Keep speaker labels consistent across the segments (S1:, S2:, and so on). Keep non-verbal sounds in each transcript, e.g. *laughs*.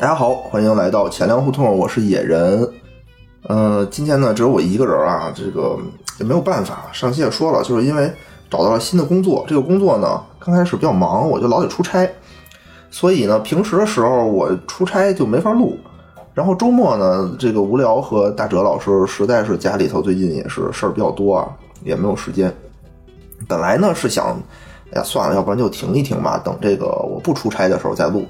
S1: 大家好，欢迎来到钱粮胡同，我是野人。呃，今天呢只有我一个人啊，这个也没有办法。上期也说了，就是因为找到了新的工作，这个工作呢刚开始比较忙，我就老得出差，所以呢平时的时候我出差就没法录。然后周末呢，这个无聊和大哲老师实在是家里头最近也是事儿比较多啊，也没有时间。本来呢是想，哎呀算了，要不然就停一停吧，等这个我不出差的时候再录。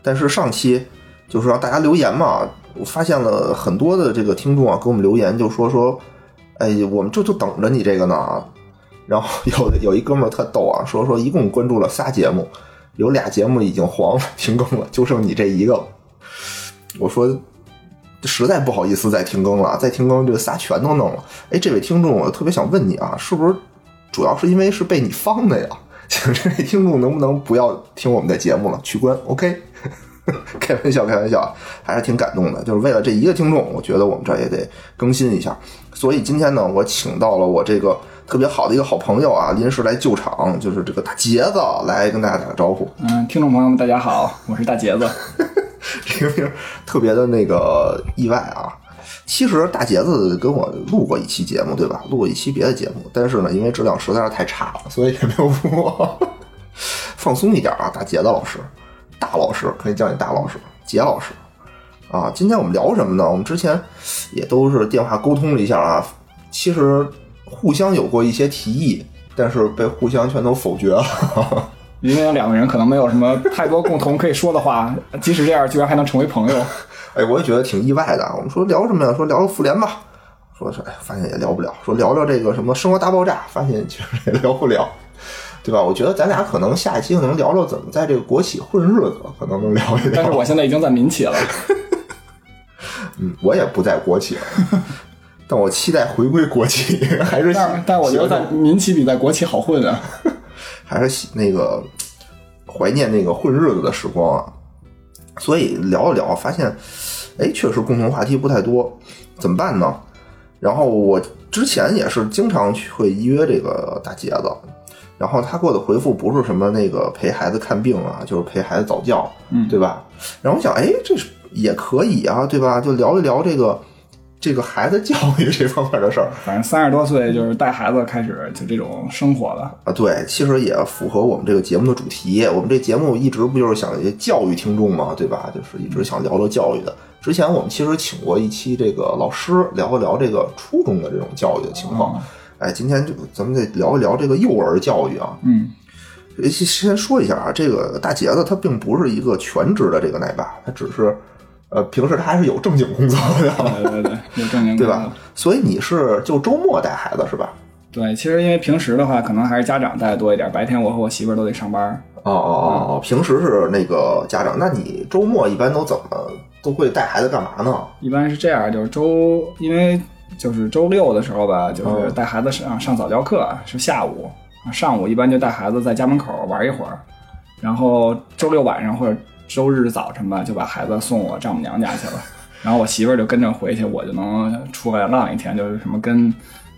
S1: 但是上期就是让大家留言嘛，我发现了很多的这个听众啊给我们留言，就说说，哎，我们这就等着你这个呢。然后有有一哥们儿特逗啊，说说一共关注了仨节目，有俩节目已经黄了停更了，就剩你这一个了。我说实在不好意思再停更了，再停更这仨全都弄了。哎，这位听众，我特别想问你啊，是不是主要是因为是被你放的呀？请这位听众能不能不要听我们的节目了，取关？OK。*laughs* 开玩笑，开玩笑，还是挺感动的。就是为了这一个听众，我觉得我们这儿也得更新一下。所以今天呢，我请到了我这个特别好的一个好朋友啊，临时来救场，就是这个大杰子来跟大家打个招呼。
S2: 嗯，听众朋友们，大家好，我是大杰子。*laughs*
S1: 这个名特别的那个意外啊。其实大杰子跟我录过一期节目，对吧？录过一期别的节目，但是呢，因为质量实在是太差了，所以也没有播。*laughs* 放松一点啊，大杰子老师。大老师可以叫你大老师，杰老师啊。今天我们聊什么呢？我们之前也都是电话沟通了一下啊，其实互相有过一些提议，但是被互相全都否决了。*laughs*
S2: 因为两个人可能没有什么太多共同可以说的话，即使这样，居然还能成为朋友。
S1: 哎，我也觉得挺意外的。我们说聊什么呀？说聊聊复联吧。说是哎，发现也聊不了。说聊聊这个什么生活大爆炸，发现其实也聊不了。对吧？我觉得咱俩可能下一期能聊聊怎么在这个国企混日子，可能能聊一聊。
S2: 但是我现在已经在民企了。*laughs*
S1: 嗯，我也不在国企了，但我期待回归国企，还是
S2: 但但我觉得在民企比在国企好混啊，*laughs*
S1: 还是那个怀念那个混日子的时光啊。所以聊一聊，发现哎，确实共同话题不太多，怎么办呢？然后我之前也是经常会约这个大杰子。然后他给我的回复不是什么那个陪孩子看病啊，就是陪孩子早教，
S2: 嗯，
S1: 对吧？然后我想，哎，这是也可以啊，对吧？就聊一聊这个这个孩子教育这方面的事儿。
S2: 反正三十多岁就是带孩子开始就这种生活了
S1: 啊。对，其实也符合我们这个节目的主题。我们这节目一直不就是想教育听众嘛，对吧？就是一直想聊聊教育的。之前我们其实请过一期这个老师聊一聊这个初中的这种教育的情况。哎，今天就咱们得聊一聊这个幼儿教育啊。
S2: 嗯，
S1: 先说一下啊，这个大杰子他并不是一个全职的这个奶爸，他只是呃平时他还是有正经工作
S2: 的。对对对，有正经工作
S1: 对吧？所以你是就周末带孩子是吧？
S2: 对，其实因为平时的话，可能还是家长带的多一点，白天我和我媳妇儿都得上班。
S1: 哦哦哦哦，平时是那个家长，那你周末一般都怎么都会带孩子干嘛呢？
S2: 一般是这样，就是周因为。就是周六的时候吧，就是带孩子上上早教课，是下午，上午一般就带孩子在家门口玩一会儿，然后周六晚上或者周日早晨吧，就把孩子送我丈母娘家去了，*laughs* 然后我媳妇儿就跟着回去，我就能出来浪一天，就是什么跟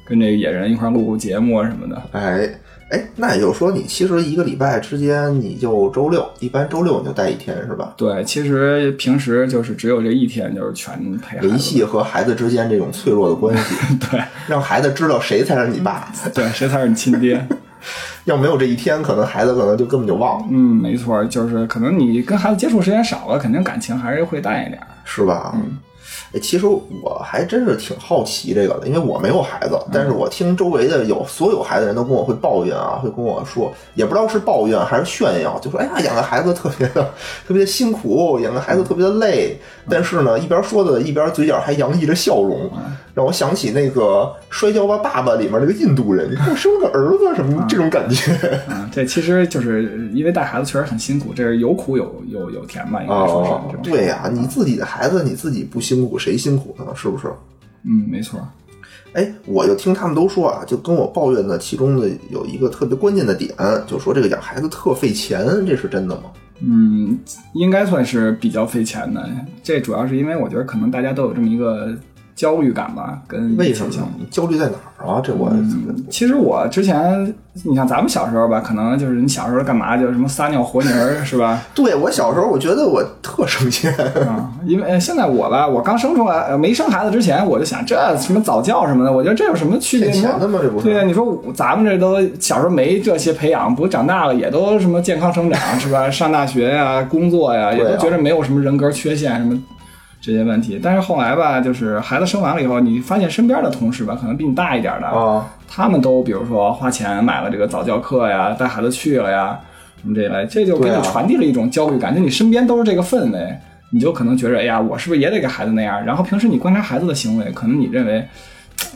S2: 跟这个野人一块录节目啊什么的，
S1: 哎。哎，那也就是说，你其实一个礼拜之间，你就周六，一般周六你就带一天，是吧？
S2: 对，其实平时就是只有这一天，就是全陪
S1: 维系和孩子之间这种脆弱的关系，*laughs*
S2: 对，
S1: 让孩子知道谁才是你爸，
S2: 对，谁才是你亲爹。*laughs*
S1: 要没有这一天，可能孩子可能就根本就忘了。
S2: 嗯，没错，就是可能你跟孩子接触时间少了，肯定感情还是会淡一点，
S1: 是吧？
S2: 嗯。
S1: 哎，其实我还真是挺好奇这个的，因为我没有孩子，但是我听周围的有所有孩子人都跟我会抱怨啊，会跟我说，也不知道是抱怨还是炫耀，就说哎呀，养个孩子特别的特别的辛苦，养个孩子特别的累，但是呢，一边说的一边嘴角还洋溢着笑容，让我想起那个《摔跤吧，爸爸》里面那个印度人，你看我生个儿子什么这种感觉。
S2: 啊，这其实就是因为带孩子确实很辛苦，这是有苦有有有甜吧，应该说
S1: 是。对呀，你自己的孩子你自己不辛苦。谁辛苦呢？是不是？
S2: 嗯，没错。
S1: 哎，我就听他们都说啊，就跟我抱怨的其中的有一个特别关键的点，就说这个养孩子特费钱，这是真的吗？
S2: 嗯，应该算是比较费钱的。这主要是因为我觉得可能大家都有这么一个焦虑感吧，跟
S1: 为什么焦虑在哪儿啊？这我
S2: 其实我之前，你像咱们小时候吧，可能就是你小时候干嘛，就是什么撒尿和泥儿，是吧？*laughs*
S1: 对我小时候，我觉得我特省钱。
S2: 啊，因为呃现在我吧，我刚生出来，呃没生孩子之前，我就想这什么早教什么的，我觉得这有什么区别？
S1: 骗
S2: 你说
S1: 钱的吗这不是
S2: 对呀，你说咱们这都小时候没这些培养，不长大了也都什么健康成长是吧？上大学呀、工作呀，也都觉得没有什么人格缺陷什么。这些问题，但是后来吧，就是孩子生完了以后，你发现身边的同事吧，可能比你大一点的，
S1: 啊，
S2: 他们都比如说花钱买了这个早教课呀，带孩子去了呀，什么这一类，这就给你传递了一种焦虑感，就你身边都是这个氛围，你就可能觉着，哎呀，我是不是也得给孩子那样？然后平时你观察孩子的行为，可能你认为。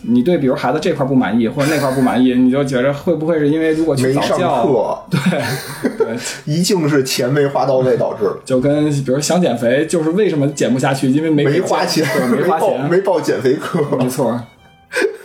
S2: 你对，比如孩子这块不满意，或者那块不满意，你就觉着会不会是因为如果去
S1: 没上
S2: 早教，
S1: 课，
S2: 对对，*laughs*
S1: 一定是钱没花到位导致的。
S2: 就跟比如想减肥，就是为什么减不下去，因为没
S1: 没花钱，
S2: 没花
S1: 报
S2: 钱，
S1: 没报减肥课。
S2: 没错，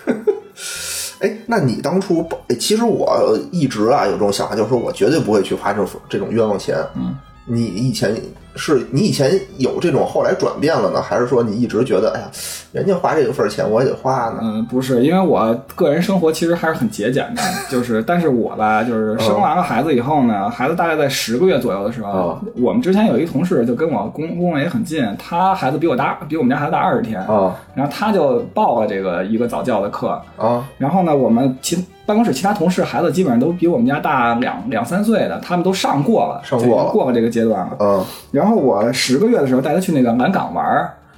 S2: *laughs*
S1: 哎，那你当初其实我一直啊有这种想法，就是说我绝对不会去花这种这种冤枉钱。
S2: 嗯，
S1: 你以前是你以前有这种，后来转变了呢，还是说你一直觉得，哎呀，人家花这个份儿钱，我也得花呢？
S2: 嗯，不是，因为我个人生活其实还是很节俭的，*laughs* 就是，但是我吧，就是生完了孩子以后呢，孩子大概在十个月左右的时候，
S1: 哦
S2: 我们之前有一同事就跟我工工位也很近，他孩子比我大，比我们家孩子大二十天，
S1: 啊
S2: 然后他就报了这个一个早教的课，
S1: 啊
S2: 然后呢，我们其办公室其他同事孩子基本上都比我们家大两两三岁的，他们都上过了，
S1: 上过了
S2: 过了这个阶段了。
S1: 啊！
S2: 然后我十个月的时候带他去那个蓝港玩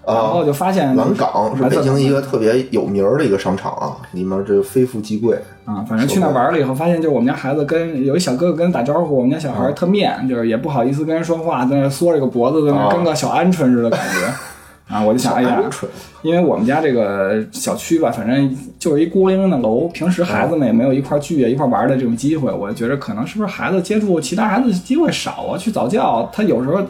S2: 然后就发现
S1: 蓝港是北京一个特别有名儿的一个商场啊，里面这个非富即贵。
S2: 啊，反正去那玩了以后，发现就是我们家孩子跟有一小哥哥跟人打招呼，我们家小孩特面，就是也不好意思跟人说话，在那缩着个脖子，在那
S1: 啊
S2: 跟个小鹌鹑似的感觉。*laughs* 啊，我就想，哎呀，
S1: 蠢
S2: 因为我们家这个小区吧，反正就是一孤零零的楼，平时孩子们也没有一块儿聚啊、一块儿玩的这种机会。我就觉得可能是不是孩子接触其他孩子的机会少啊？去早教，他有时候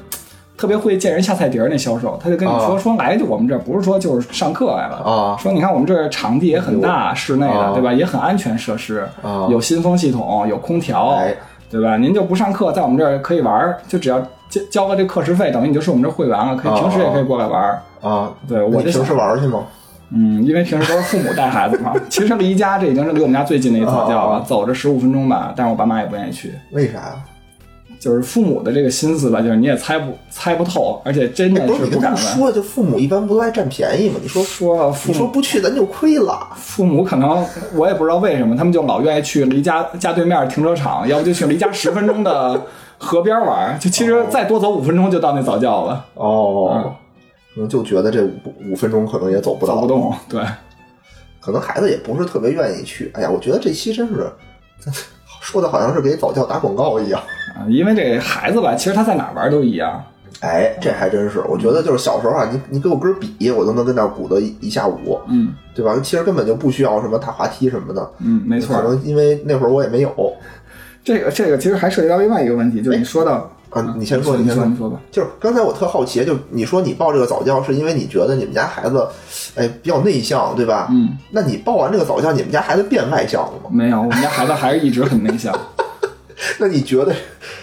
S2: 特别会见人下菜碟儿，那销售他就跟你说、
S1: 啊
S2: 说来就我们这儿，不是说就是上课来了
S1: 啊
S2: 说你看我们这儿场地也很大，室内的、
S1: 啊
S2: 对吧？也很安全设施，
S1: 啊
S2: 有新风系统，有空调，
S1: 哎
S2: 对吧？您就不上课，在我们这儿可以玩儿，就只要交交个这课时费，等于你就是我们这会员了，可以
S1: 啊
S2: 平时也可以过来玩儿。
S1: 啊！
S2: 对，我就想
S1: 你平时玩去吗？
S2: 嗯，因为平时都是父母带孩子嘛。*laughs* 其实离家这已经是离我们家最近的一次教了，
S1: 啊
S2: 走着十五分钟吧。但是我爸妈也不愿意去，
S1: 为啥呀？
S2: 就是父母的这个心思吧，就是你也猜不猜不透，而且真的
S1: 是，
S2: 不敢
S1: 说，就父母一般不都爱占便宜吗？你说
S2: 说父母
S1: 你说不去，咱就亏了。
S2: 父母可能我也不知道为什么，他们就老愿意去离家家对面停车场，要不就去离家十分钟的河边玩。就其实再多走五分钟就到那早教了，
S1: 哦，可能就觉得这五五分钟可能也走不到，
S2: 走不动。对，
S1: 可能孩子也不是特别愿意去。哎呀，我觉得这期真是说的好像是给早教打广告一样。
S2: 啊，因为这孩子吧，其实他在哪玩都一样。
S1: 哎，这还真是，我觉得就是小时候啊，你你给我根笔，我都能跟那鼓捣一一下午，
S2: 嗯
S1: 对吧？其实根本就不需要什么踏滑梯什么的，
S2: 嗯，没错
S1: 可。能因为那会儿我也没有
S2: 这个这个其实还涉及到另外一个问题，就是你说到
S1: 啊。你先说，
S2: 你
S1: 先
S2: 说你说吧。
S1: 就是刚才我特好奇，就你说你报这个早教，是因为你觉得你们家孩子，哎，比较内向，对吧？
S2: 嗯，
S1: 那你报完这个早教，你们家孩子变外向了吗？
S2: 没有，我们家孩子还是一直很内向。*laughs* *laughs*
S1: 那你觉得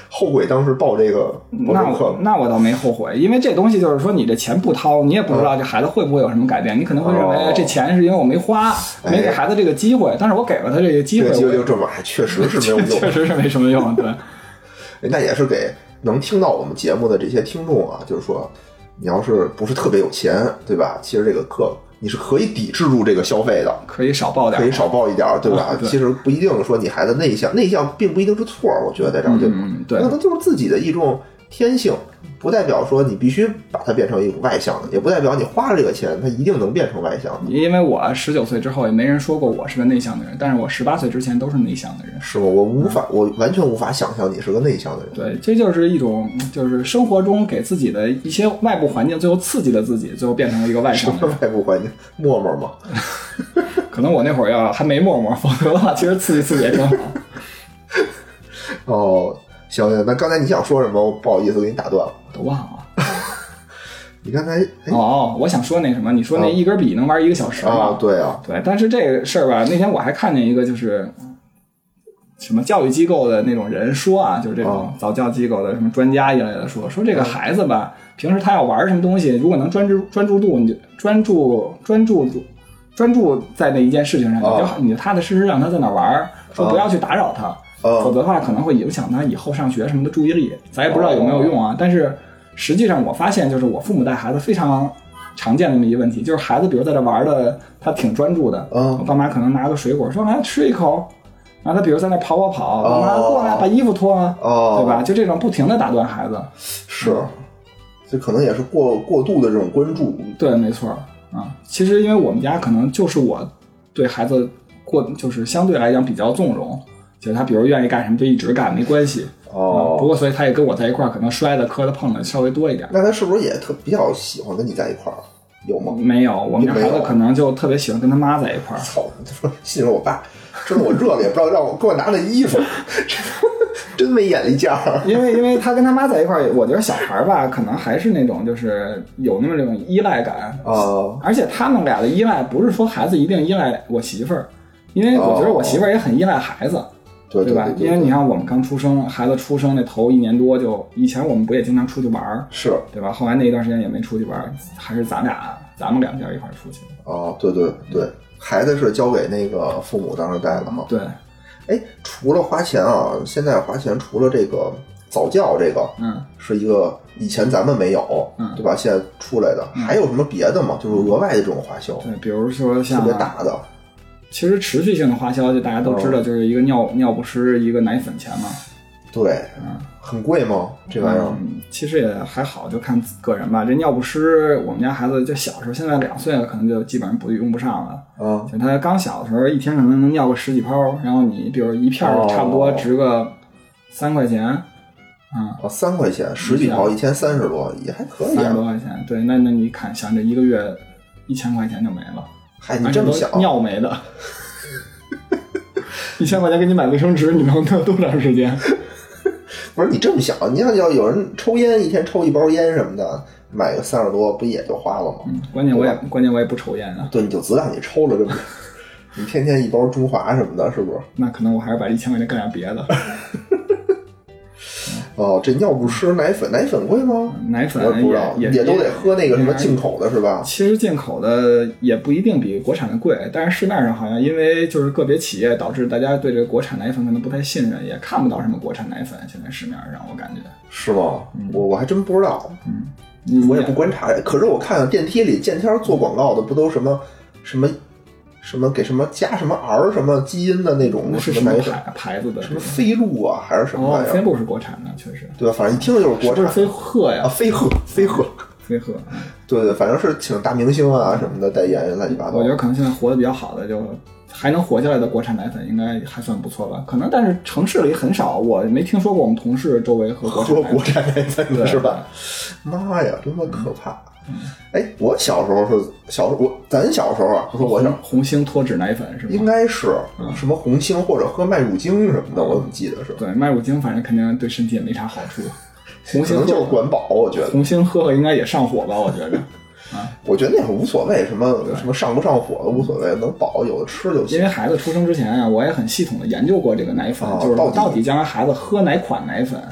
S1: 后悔当时报这个
S2: 那？我那我倒没后悔，因为这东西就是说你这钱不掏，你也不知道这孩子会不会有什么改变，你可能会认为
S1: 哦
S2: 这钱是因为我没花，
S1: 哎
S2: 没给孩子这个机会，但是我给了他这个机会，
S1: 这个机会就这么，哎，确实是没有 *laughs* 用。
S2: 确实是没什么用。对，*laughs*
S1: 那也是给能听到我们节目的这些听众啊，就是说，你要是不是特别有钱，对吧？其实这个课你是可以抵制住这个消费的，
S2: 可以少报点。
S1: 可以少报一点，对吧？
S2: 啊对
S1: 其实不一定说你孩子内向，内向并不一定是错，我觉得在这儿对吧？
S2: 嗯对
S1: 那他就是自己的一种天性，不代表说你必须把它变成一种外向的，也不代表你花了这个钱，它一定能变成外向的，
S2: 因为我十九岁之后也没人说过我是个内向的人，但是我十八岁之前都是内向的人。
S1: 是吗？我无法，我完全无法想象你是个内向的人。
S2: 对，这就是一种，就是生活中给自己的一些外部环境，最后刺激了自己，最后变成了一个外向的。
S1: 外部环境？陌陌吗？*laughs*
S2: 可能我那会儿要还没陌陌，否则的话，其实刺激刺激也挺好。*laughs*
S1: 哦，行行，那刚才你想说什么？我不好意思给你打断了。
S2: 我都忘了。*laughs*
S1: 你刚才哎
S2: 哦，我想说那什么，你说那一根笔能玩一个小时吗？
S1: 啊，对啊，
S2: 对，但是这个事儿吧，那天我还看见一个，就是什么教育机构的那种人说啊，就是这种早教机构的什么专家一类的说，说这个孩子吧，平时他要玩什么东西，如果能专注专注度，你就专注专注专注在那一件事情上，你就你就踏踏实实让他在那玩，说不要去打扰他，否则的话可能会影响他以后上学什么的注意力。咱也不知道有没有用啊，但是实际上我发现，就是我父母带孩子非常常见的那么一个问题，就是孩子比如在这玩的，他挺专注的，我爸妈可能拿个水果说来吃一口。然后他比如在那跑跑跑，爸妈过来把衣服脱了，对吧？就这种不停的打断孩子，
S1: 是，这可能也是过过度的这种关注。
S2: 对，没错啊。其实因为我们家可能就是我对孩子过，就是相对来讲比较纵容，就是他比如愿意干什么就一直干，没关系。
S1: 哦。
S2: 不过所以他也跟我在一块儿，可能摔的、磕的、碰的稍微多一点。
S1: 那他是不是也特比较喜欢跟你在一块儿？有吗？
S2: 没有，我们家孩子可能就特别喜欢跟他妈在一块儿。
S1: 操！说信任我爸。真的我热了也不知道让我给我拿那衣服，真没眼力见儿。*laughs*
S2: 因为因为他跟他妈在一块儿，我觉得小孩儿吧，可能还是那种就是有那么这种依赖感
S1: 啊。
S2: 而且他们俩的依赖不是说孩子一定依赖我媳妇儿，因为我觉得我媳妇儿也很依赖孩子，
S1: 对对
S2: 吧？因为你看我们刚出生，孩子出生那头一年多就，以前我们不也经常出去玩儿，
S1: 是
S2: 对吧？后来那一段时间也没出去玩儿，还是咱俩咱们两家一块儿出去。
S1: 哦，对对对。孩子是交给那个父母当时带的嘛。
S2: 对，
S1: 哎，除了花钱啊，现在花钱除了这个早教这个，
S2: 嗯，
S1: 是一个以前咱们没有，
S2: 嗯，
S1: 对吧？现在出来的还有什么别的吗？就是额外的这种花销？
S2: 对，比如说像
S1: 特别大的，
S2: 其实持续性的花销就大家都知道，就是一个尿尿不湿，一个奶粉钱嘛。
S1: 对，
S2: 嗯，
S1: 很贵吗？这玩意儿？
S2: 其实也还好，就看个人吧。这尿不湿，我们家孩子就小时候，现在两岁了，可能就基本上不用不上了。
S1: 嗯，
S2: 就他刚小的时候，一天可能能尿个十几泡，然后你比如一片差不多值个三块钱，啊，
S1: 哦，三块钱十几泡，一天三十多，也还可以。
S2: 三十多块钱，对，那那你看，想这一个月一千块钱就没了，
S1: 嗨，你这么小，
S2: 尿没的，一千块钱给你买卫生纸，你能尿多长时间？*laughs*
S1: 不是你这么小，你要要有人抽烟，一天抽一包烟什么的，买个三十多，不也就花了吗？
S2: 嗯，关键我也关键我也不抽烟啊。
S1: 对，你就只让你抽了这不，你天天一包中华什么的，是不是？
S2: 那可能我还是把一千块钱干点别的。*laughs*
S1: 哦，这尿不湿奶粉，奶粉贵吗？
S2: 奶粉
S1: 不知道，
S2: 也
S1: 也都得喝那个什么进口的，是吧？
S2: 其实进口的也不一定比国产的贵，但是市面上好像因为就是个别企业导致大家对这个国产奶粉可能不太信任，也看不到什么国产奶粉。现在市面上我感觉
S1: 是吗？我我还真不知道，
S2: 嗯，
S1: 我也不观察。可是我看电梯里见天做广告的不都什么什么？什么给什么加什么 R 什么基因的那种
S2: 什
S1: 么
S2: 牌牌子的
S1: 什么飞鹿啊还是什么玩意儿？
S2: 飞鹿是国产的，确实。
S1: 对吧？反正一听就是国产。
S2: 飞鹤呀？
S1: 啊，飞鹤，飞鹤，
S2: 飞鹤。
S1: 对对，反正是请大明星啊什么的代言，乱七八糟。
S2: 我觉得可能现在活得比较好的，就还能活下来的国产奶粉，应该还算不错吧？可能，但是城市里很少，我没听说过我们同事周围喝
S1: 喝国产奶粉 *laughs*
S2: 的
S1: 是吧？妈呀，多么可怕！哎，我小时候是小时候，我咱小时候啊，说我想
S2: 红星脱脂奶粉是吗？
S1: 应该是什么红星或者喝麦乳精什么的，我怎么记得是？
S2: 对，麦乳精反正肯定对身体也没啥好处。*laughs* 红星
S1: 就是管饱，我觉得
S2: 红星喝喝应该也上火吧？我觉得 *laughs* 啊，
S1: 我觉得那会儿无所谓，什么什么上不上火的无所谓，能饱有的吃就行。
S2: 因为孩子出生之前啊，我也很系统的研究过这个奶粉，就是到底将来孩子喝哪款奶粉。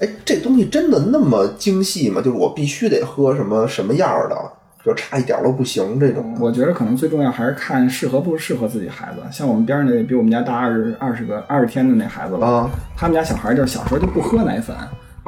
S1: 哎，这东西真的那么精细吗？就是我必须得喝什么什么样的，就差一点都不行这种。
S2: 我觉得可能最重要还是看适合不适合自己孩子。像我们边上那比我们家大二十二十个二十天的那孩子
S1: 吧，
S2: 他们家小孩就是小时候就不喝奶粉，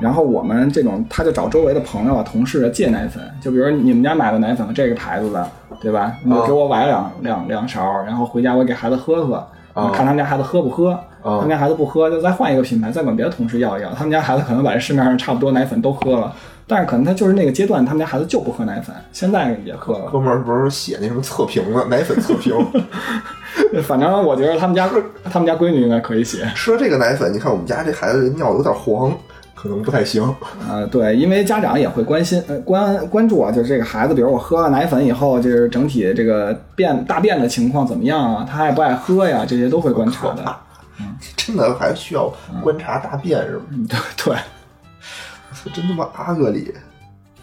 S2: 然后我们这种他就找周围的朋友啊、同事啊借奶粉，就比如你们家买的奶粉这个牌子的，对吧？你就给我崴两两两勺，然后回家我给孩子喝喝。看他们家孩子喝不喝，他们家孩子不喝，就再换一个品牌，再管别的同事要一要。他们家孩子可能把这市面上差不多奶粉都喝了，但是可能他就是那个阶段，他们家孩子就不喝奶粉，现在也喝了。
S1: 哥们儿不是写那什么测评吗？奶粉测评。*laughs*
S2: 反正我觉得他们家他们家闺女应该可以写。
S1: 说这个奶粉，你看我们家这孩子尿有点黄。可能不太行，
S2: 呃，对，因为家长也会关心，呃，关关注啊，就是这个孩子，比如我喝了奶粉以后，就是整体这个便大便的情况怎么样啊？他爱不爱喝呀？这些都会观察的。
S1: 嗯，*laughs* 真的还需要观察大便是吗？
S2: 对对，*laughs*
S1: 真他妈阿格里。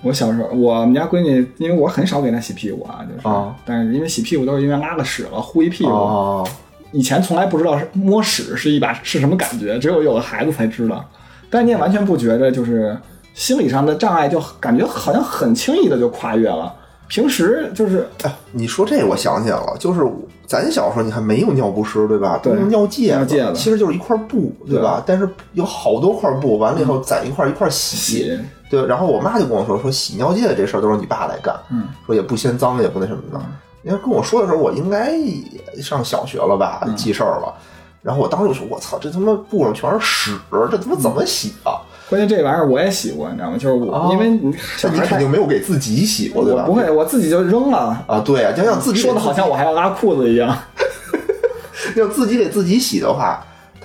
S2: 我小时候，我们家闺女，因为我很少给她洗屁股啊，就是，但是因为洗屁股都是因为拉了屎了，呼一屁股。以前从来不知道是摸屎是一把是什么感觉，只有有了孩子才知道。但你也完全不觉着就是心理上的障碍，就感觉好像很轻易的就跨越了。平时就是
S1: 哎，你说这我想起来了，就是咱小时候你还没有尿不湿，对吧？
S2: 对
S1: 都是尿介
S2: 尿介子
S1: 其实就是一块布，对吧？但是有好多块布，完了以后攒一块一块洗，
S2: 洗
S1: 对。然后我妈就跟我说，说洗尿介这事儿都是你爸来干，
S2: 嗯，
S1: 说也不嫌脏，也不那什么的。因为跟我说的时候，我应该也上小学了吧，
S2: 嗯
S1: 记事儿了。然后我当时就说：“我操，这他妈布上全是屎，这他妈怎么洗啊？
S2: 关键这玩意儿我也洗过，你知道吗？就是我，
S1: 哦
S2: 因为你 *laughs*
S1: 你肯定没有给自己洗过，对吧？
S2: 我不会，我自己就扔了。
S1: 啊，对啊，就像自己
S2: 说的好像我还要拉裤子一样。*laughs*
S1: 要自己给自己洗的话，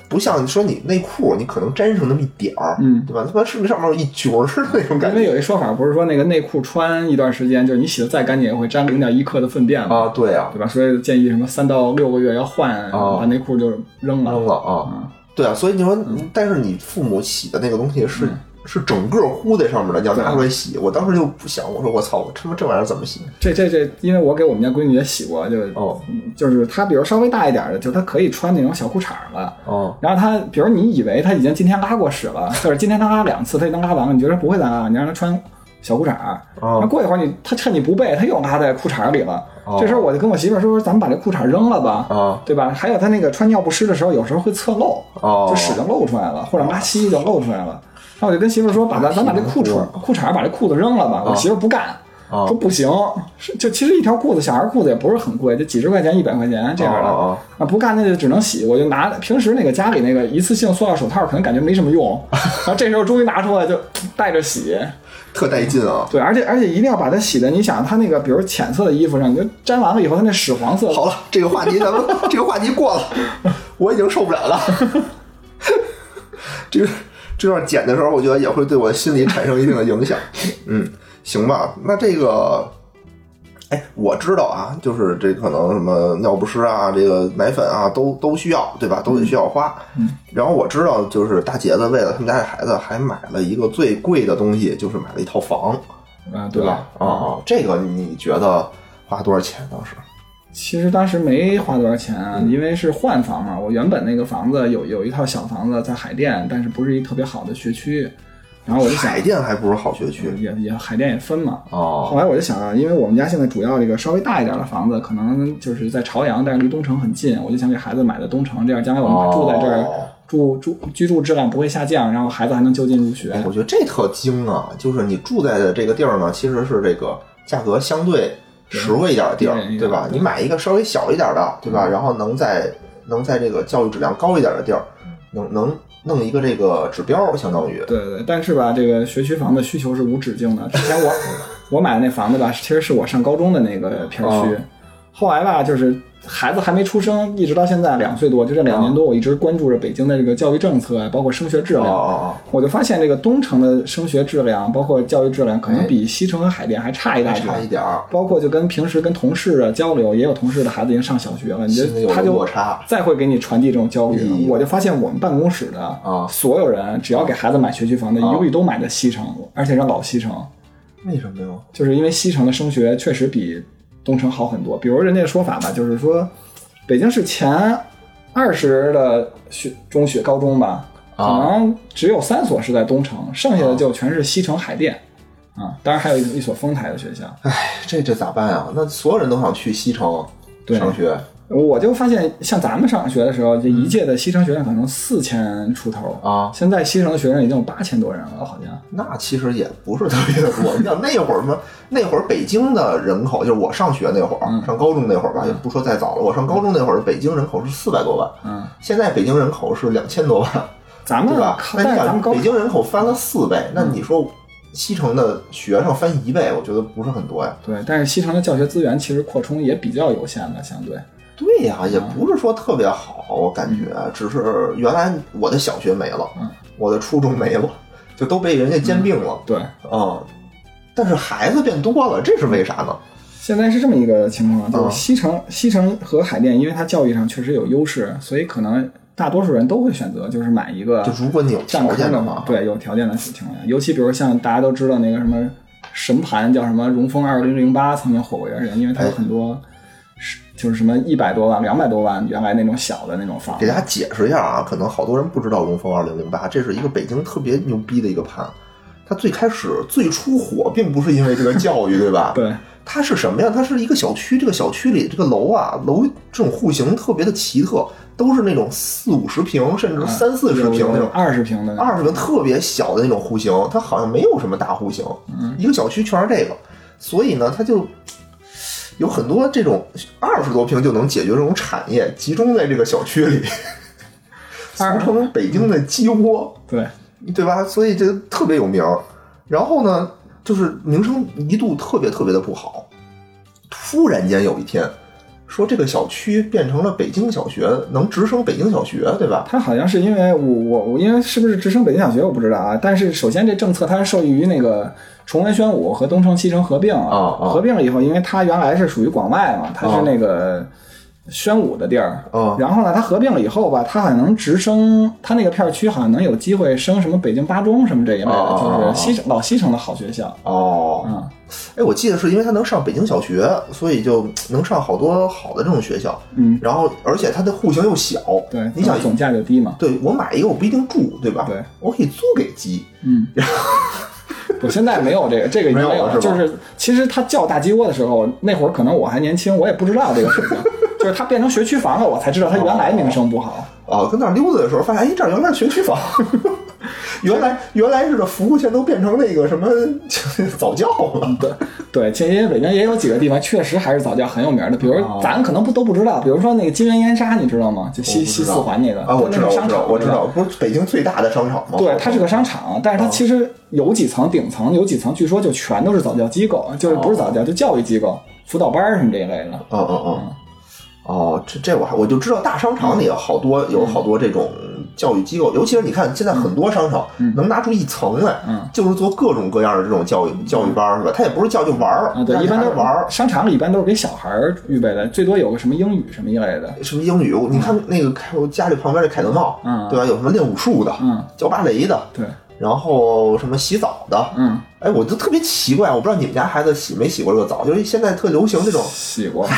S1: 不像你说你内裤，你可能沾上那么一点儿，
S2: 嗯
S1: 对吧？他妈是不是上面有一角儿似的那种感觉
S2: 因为有一说法，不是说那个内裤穿一段时间，就是你洗的再干净，也会沾零点一克的粪便嘛，
S1: 啊？对啊，
S2: 对吧？所以建议什么三到六个月要换，
S1: 哦
S2: 把内裤就扔了。
S1: 扔了啊，对啊，所以你说，但是你父母洗的那个东西是。是整个糊在上面的，你要拿出来洗。我当时就不想，我说我操，我他妈这玩意儿怎么洗？
S2: 这这这，因为我给我们家闺女也洗过，就
S1: 哦
S2: 就是她，比如稍微大一点的，就她可以穿那种小裤衩了。
S1: 哦
S2: 然后她，比如你以为她已经今天拉过屎了，就是今天她拉两次，她已经拉完了，你觉得不会再拉了，你让她穿小裤衩。
S1: 儿
S2: 那过一会儿你他趁你不备，他又拉在裤衩里了。
S1: 哦
S2: 这时候我就跟我媳妇儿说，咱们把这裤衩扔了吧，
S1: 啊
S2: 对吧？还有他那个穿尿不湿的时候，有时候会侧漏，
S1: 哦
S2: 就屎就漏出来了，或者拉稀就漏出来了。然后我就跟媳妇儿说，把咱咱把这裤衩裤衩把这裤子扔了吧。我媳妇儿不干，
S1: 哦
S2: 说不行，就其实一条裤子，小孩裤子也不是很贵，就几十块钱、一百块钱这样的。啊，不干那就只能洗，我就拿平时那个家里那个一次性塑料手套，可能感觉没什么用，*laughs* 然后这时候终于拿出来就带着洗。
S1: 特带劲啊！
S2: 对，而且而且一定要把它洗的，你想它那个比如浅色的衣服上，你就粘完了以后，它那屎黄色，
S1: 好了，这个话题咱们 *laughs* 这个话题过了，我已经受不了了。这个这段剪的时候，我觉得也会对我心理产生一定的影响。嗯，行吧，那这个，哎，我知道啊，就是这可能什么尿不湿啊，这个奶粉啊，都都需要，对吧？都得需要花。嗯，然后我知道，就是大姐子为了他们家的孩子，还买了一个最贵的东西，就是买了一套房，
S2: 啊，
S1: 对吧？啊啊，这个你觉得花多少钱当时？
S2: 其实当时没花多少钱啊，因为是换房嘛。我原本那个房子有有一套小房子在海淀，但是不是一特别好的学区。然后我就想
S1: 海，淀还不如好学区
S2: 也也海淀也分嘛。
S1: 哦
S2: 后来我就想啊，因为我们家现在主要这个稍微大一点的房子，可能就是在朝阳，但是离东城很近，我就想给孩子买的东城，这样将来我们住在这儿，
S1: 哦
S2: 住住居住质量不会下降，然后孩子还能就近入学。
S1: 哎，我觉得这特精啊！就是你住在的这个地儿呢，其实是这个价格相对实惠一点的地儿
S2: 对，
S1: 对吧？
S2: 对
S1: 你买一个稍微小一点的，对吧？然后能在能在这个教育质量高一点的地儿，能能弄一个这个指标，相当于
S2: 对对，但是吧，这个学区房的需求是无止境的。之前我 *laughs* 我买的那房子吧，其实是我上高中的那个片区，
S1: 哦
S2: 后来吧，就是孩子还没出生，一直到现在两岁多，就这两年多，我一直关注着北京的这个教育政策，包括升学质
S1: 哦
S2: 量。
S1: 哦
S2: 我就发现这个东城的升学质量，包括教育质量，可能比西城和海淀还差一大
S1: 哦，
S2: 截。
S1: 差一点儿，
S2: 包括就跟平时跟同事啊交流，也有同事的孩子已经上小学了，你就他就再会给你传递这种焦虑我就发现我们办公室的
S1: 啊
S2: 所有人，只要给孩子买学区房的，一律都买的西城，而且是老西城，
S1: 为什么呀？
S2: 就是因为西城的升学确实比东城好很多。比如人家的说法吧，就是说北京市前二十的学中学高中吧，可
S1: 啊
S2: 能只有三所是在东城，剩下的就全是西城、海淀。啊，当然还有一一所丰台的学校。
S1: 哎，这这咋办啊？那所有人都想去西城
S2: 对
S1: 上学
S2: 我就发现，像咱们上学的时候，这一届的西城学院可能四千出头，
S1: 啊，
S2: 现在西城的学生已经有八千多人了，好像。
S1: 那其实也不是特别的多。你想那会儿嘛，那会儿北京的人口，就是我上学那会儿，
S2: 嗯
S1: 上高中那会儿吧，也不说再早了。我上高中那会儿，北京人口是四百多万，
S2: 嗯，
S1: 现在北京人口是两千多万，
S2: 咱们
S1: 对吧？那你想，北京人口翻了四倍，那你说西城的学生翻一倍，我觉得不是很多呀。
S2: 对，但是西城的教学资源其实扩充也比较有限的，相对。
S1: 对呀，也不是说特别好，我感觉只是原来我的小学没了，
S2: 嗯。
S1: 我的初中没了，*laughs* 就都被人家兼并了。
S2: 对，
S1: 嗯，但是孩子变多了，这是为啥呢？
S2: 现在是这么一个情况，就
S1: 嗯
S2: 是西城、西城和海淀，因为它教育上确实有优势，所以可能大多数人都会选择就是买一个
S1: 就如果你有
S2: 占
S1: 条件
S2: 的
S1: 话，
S2: 对，有条件的情况下，尤其比如像大家都知道那个什么神盘叫什么荣丰二零零八，曾经火过一段时间，因为它有很多是就是什么一百多万、两百多万，原来那种小的那种房
S1: 给大。家解释一下啊，可能好多人不知道龙凤二零零八，这是一个北京特别牛逼的一个盘。它最开始最初火，并不是因为这个教育，对吧？*laughs*
S2: 对，
S1: 它是什么呀？它是一个小区，这个小区里这个楼啊，楼这种户型特别的奇特，都是那种四五十平，甚至三四十平那种。
S2: 二十平的，
S1: 二十平特别小的那种户型，它好像没有什么大户型，嗯一个小区全是这个，所以呢，它就有很多这种二十多平就能解决这种产业，集中在这个小区里，*laughs* 俗称北京的鸡窝，
S2: 对，
S1: 对吧？所以这特别有名儿。然后呢，就是名声一度特别特别的不好，突然间有一天。说这个小区变成了北京小学，能直升北京小学，对吧？
S2: 它好像是因为我我我因为是不是直升北京小学我不知道啊，但是首先这政策它是受益于那个崇文宣武和东城西城合并
S1: 啊啊
S2: 合并了以后，因为它原来是属于广外嘛，它是那个宣武的地儿，
S1: 啊。
S2: 然后呢，它合并了以后吧，它好像能直升，它那个片区好像能有机会升什么北京八中什么这一类就是西城老西城的好学校，
S1: 哦，
S2: 嗯，
S1: 哎，我记得是因为他能上北京小学，所以就能上好多好的这种学校。
S2: 嗯，
S1: 然后而且它的户型又小，
S2: 对，
S1: 你想
S2: 总价就低嘛，
S1: 对我买一个我不一定住，对吧？
S2: 对，
S1: 我可以租给鸡。
S2: 嗯，然后 *laughs* 我现在没有这个，这个已经没有了。
S1: 没有是吧
S2: 就是其实他叫大鸡窝的时候，那会儿可能我还年轻，我也不知道这个事情。*laughs* 就是它变成学区房了，我才知道它原来名声不好。
S1: 啊，跟那儿溜达的时候发现，哎，这儿原来是学区房，原来原来是的服务现在都变成那个什么 *laughs* 早教了。
S2: 对对，其实北京也有几个地方确实还是早教很有名的，比如咱可能不都不知道，比如说那个金源烟沙，你知道吗？就西西四环那个
S1: 啊，我知道，我知道，
S2: 就那个商场，
S1: 我知道，不是北京最大的商场吗？
S2: 对，它是个商场，但是它其实有几层，顶层有几层，据说就全都是早教机构，就是不是早教，就教育机构、辅导班什么这一类的。
S1: 嗯嗯嗯。哦，这这我还我就知道大商场里有好多有好多这种教育机构，尤其是你看现在很多商场能拿出一层来，
S2: 嗯
S1: 就是做各种各样的这种教育教育班，是吧？他也不是教就玩儿
S2: 啊，对，一般都是
S1: 玩儿。
S2: 商场里一般都是给小孩儿预备的，最多有个什么英语什么一类的。
S1: 什么英语？你看那个家里旁边这凯德茂，
S2: 嗯
S1: 对吧？有什么练武术的，
S2: 嗯，
S1: 教芭蕾的，
S2: 对，
S1: 然后什么洗澡的，
S2: 嗯，
S1: 哎，我就特别奇怪，我不知道你们家孩子洗没洗过这个澡，就是现在特流行这种
S2: 洗过。*laughs*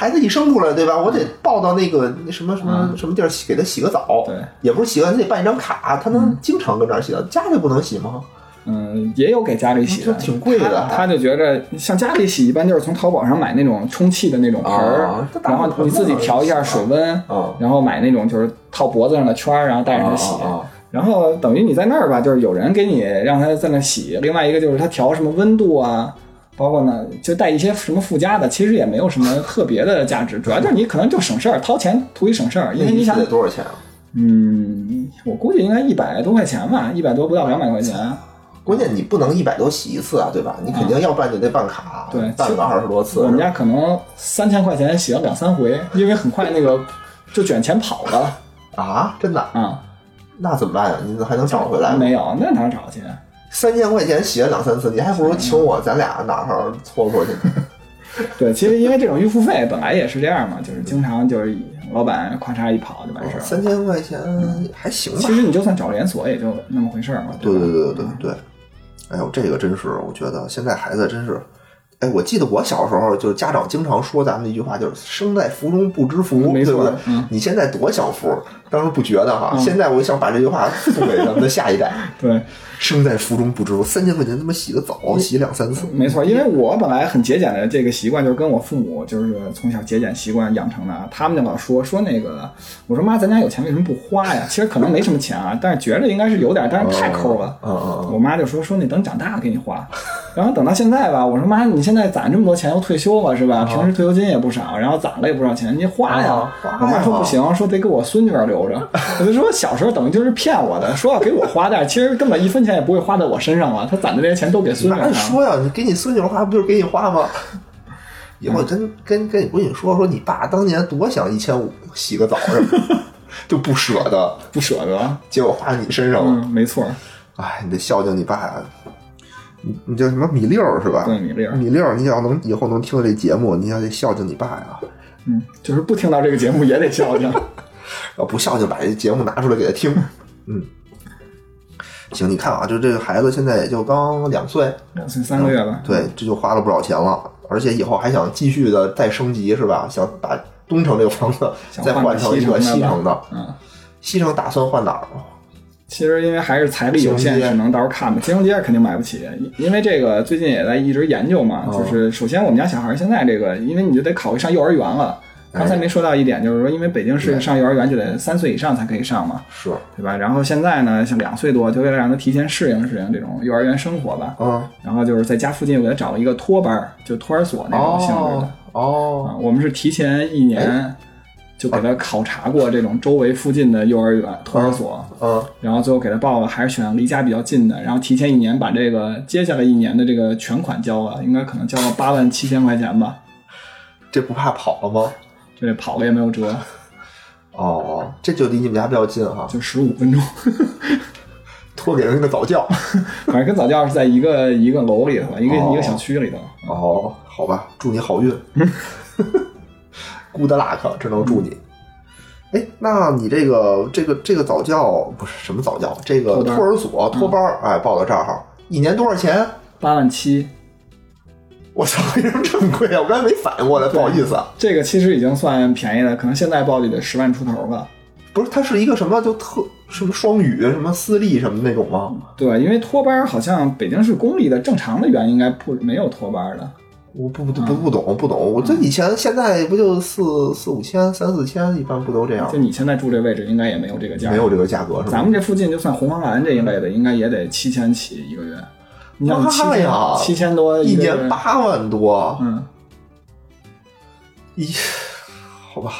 S1: 孩子一生出来，对吧？我得抱到那个那什么什么什么地儿洗，给他洗个澡。
S2: 对，
S1: 也不是洗完，你得办一张卡，他能经常跟这儿洗澡。家里不能洗吗？
S2: 嗯，也有给家里洗的，
S1: 这挺贵的
S2: 他他就觉着像家里洗，一般就是从淘宝上买那种充气的那种盆儿然后你自己调一下水温
S1: 啊，
S2: 然后买那种就是套脖子上的圈儿，然后带着它洗。然后等于你在那儿吧，就是有人给你让他在那洗，另外一个就是他调什么温度啊，包括呢就带一些什么附加的，其实也没有什么特别的价值，主要就是你可能就省事儿，掏钱图一省事儿，因为你想
S1: 得，多少钱啊？
S2: 嗯，我估计应该一百多块钱吧，一百多不到两百块钱。
S1: 关键你不能一百多洗一次啊，对吧？你肯定要办就得办卡，
S2: 对
S1: 办个二十多次。
S2: 我们家可能三千块钱洗了两三回，因为很快那个就卷钱跑了
S1: 啊，真的？
S2: 啊、
S1: 那怎么办呀？你还能找回来？
S2: 没有，那哪找去？
S1: 三千块钱洗了两三次，你还不如请我，咱俩哪儿搓搓去。*laughs*
S2: 对，其实因为这种预付费本来也是这样嘛，就是经常就是老板咔嚓一跑就完事儿了。
S1: 三千块钱还行吧
S2: 其。实你就算找连锁也就那么回事儿嘛。
S1: 对对对对对对，哎呦，这个真是，我觉得现在孩子真是，哎，我记得我小时候就是家长经常说咱们一句话，就是“生在福中不知福”，
S2: 没错
S1: 对不对？
S2: 嗯
S1: 你现在多享福，当时不觉得哈，现在我想把这句话送给咱们的下一代，*laughs*
S2: 对，
S1: 生在福中不知福，三千块钱他妈洗个澡，洗两三次，
S2: 没错，因为我本来很节俭的这个习惯，就是跟我父母就是从小节俭习惯养成的。他们就老说说那个，我说妈，咱家有钱为什么不花呀？其实可能没什么钱啊，*laughs* 但是觉着应该是有点，但是太抠了。
S1: 嗯嗯嗯，
S2: 我妈就说说那等长大给你花，然后等到现在吧，我说妈，你现在攒这么多钱，又退休了是吧？平时退休金也不少，然后攒了也不少钱，你花呀我妈说不行，说得给我孙女儿留着。*laughs* 我就说小时候等于就是骗我的，说要给我花，但是其实根本一分钱也不会花在我身上了，他攒的这些钱都给孙女了。
S1: 说呀，你给你孙女花不就是给你花吗？以后真跟跟你闺女说说，你爸当年多想一千五洗个澡什么的，*laughs* 就不舍得，
S2: 不舍得。
S1: 结果花你身上了。
S2: 嗯，没错，
S1: 哎，你得孝敬你爸呀。你你叫什么米六儿是吧？
S2: 对米六儿
S1: 米六儿，你要能以后能听到这节目，你要得孝敬你爸呀。
S2: 嗯，就是不听到这个节目也得孝敬。*laughs*
S1: 要不孝敬，把这节目拿出来给他听。嗯，行，你看啊，就这个孩子现在也就刚两岁，
S2: 两岁三个月吧。
S1: 对，这就花了不少钱了，而且以后还想继续的再升级，是吧？想把东城这个房子 *laughs* 再
S2: 换
S1: 成一个
S2: 西城的。嗯，
S1: 西城打算换哪儿？
S2: 其实因为还是财力有限，只能到时候看吧。金融街肯定买不起，因因为这个最近也在一直研究嘛。
S1: 哦
S2: 就是首先我们家小孩现在这个，因为你就得考虑上幼儿园了。刚才没说到一点，就是说因为北京市上幼儿园就得三岁以上才可以上嘛，
S1: 是，
S2: 对吧？然后现在呢，像两岁多，就为了让他提前适应适应这种幼儿园生活吧。
S1: 嗯，
S2: 然后就是在家附近我给他找了一个托班儿，就托儿所那种性质的。
S1: 哦哦，
S2: 啊，我们是提前一年就给他考察过这种周围附近的幼儿园、托儿所，
S1: 嗯，
S2: 然后最后给他报了，还是选离家比较近的，然后提前一年把这个接下来一年的这个全款交了，应该可能交了八万七千块钱吧，
S1: 这不怕跑了吗？
S2: 这跑了也没有辙，
S1: 哦，这就离你们家比较近哈，
S2: 就十五分钟，
S1: 托给人一个早教。*laughs*
S2: 反正跟早教是在一个一个楼里头，一个、
S1: 哦
S2: 一个小区里头。
S1: 哦，好吧，祝你好运。*laughs* Good luck，只能祝你。哎，那你这个这个这个早教不是什么早教，这个
S2: 托
S1: 儿所托班儿，哎，报到这儿，一年多少钱？
S2: 八万七，
S1: 我操，为什么这么贵啊？我刚才没反应过来，不好意思啊。
S2: 这个其实已经算便宜了，可能现在报就得十万出头吧。
S1: 不是，它是一个什么就特什么双语什么私立什么那种吗？
S2: 对，因为托班好像北京市公立的正常的园应该不没有托班的。
S1: 我不不不不懂不懂，我这以前现在不就四四五千三四千，一般不都这样
S2: 就？你现在住这位置，应该也没有这个价。
S1: 没有这个价格是吧？
S2: 咱们这附近就算红黄蓝这一类的，应该也得七千起一个月。你想七千
S1: 妈呀
S2: 七千多
S1: 一年，八万多，
S2: 嗯，
S1: 一好吧，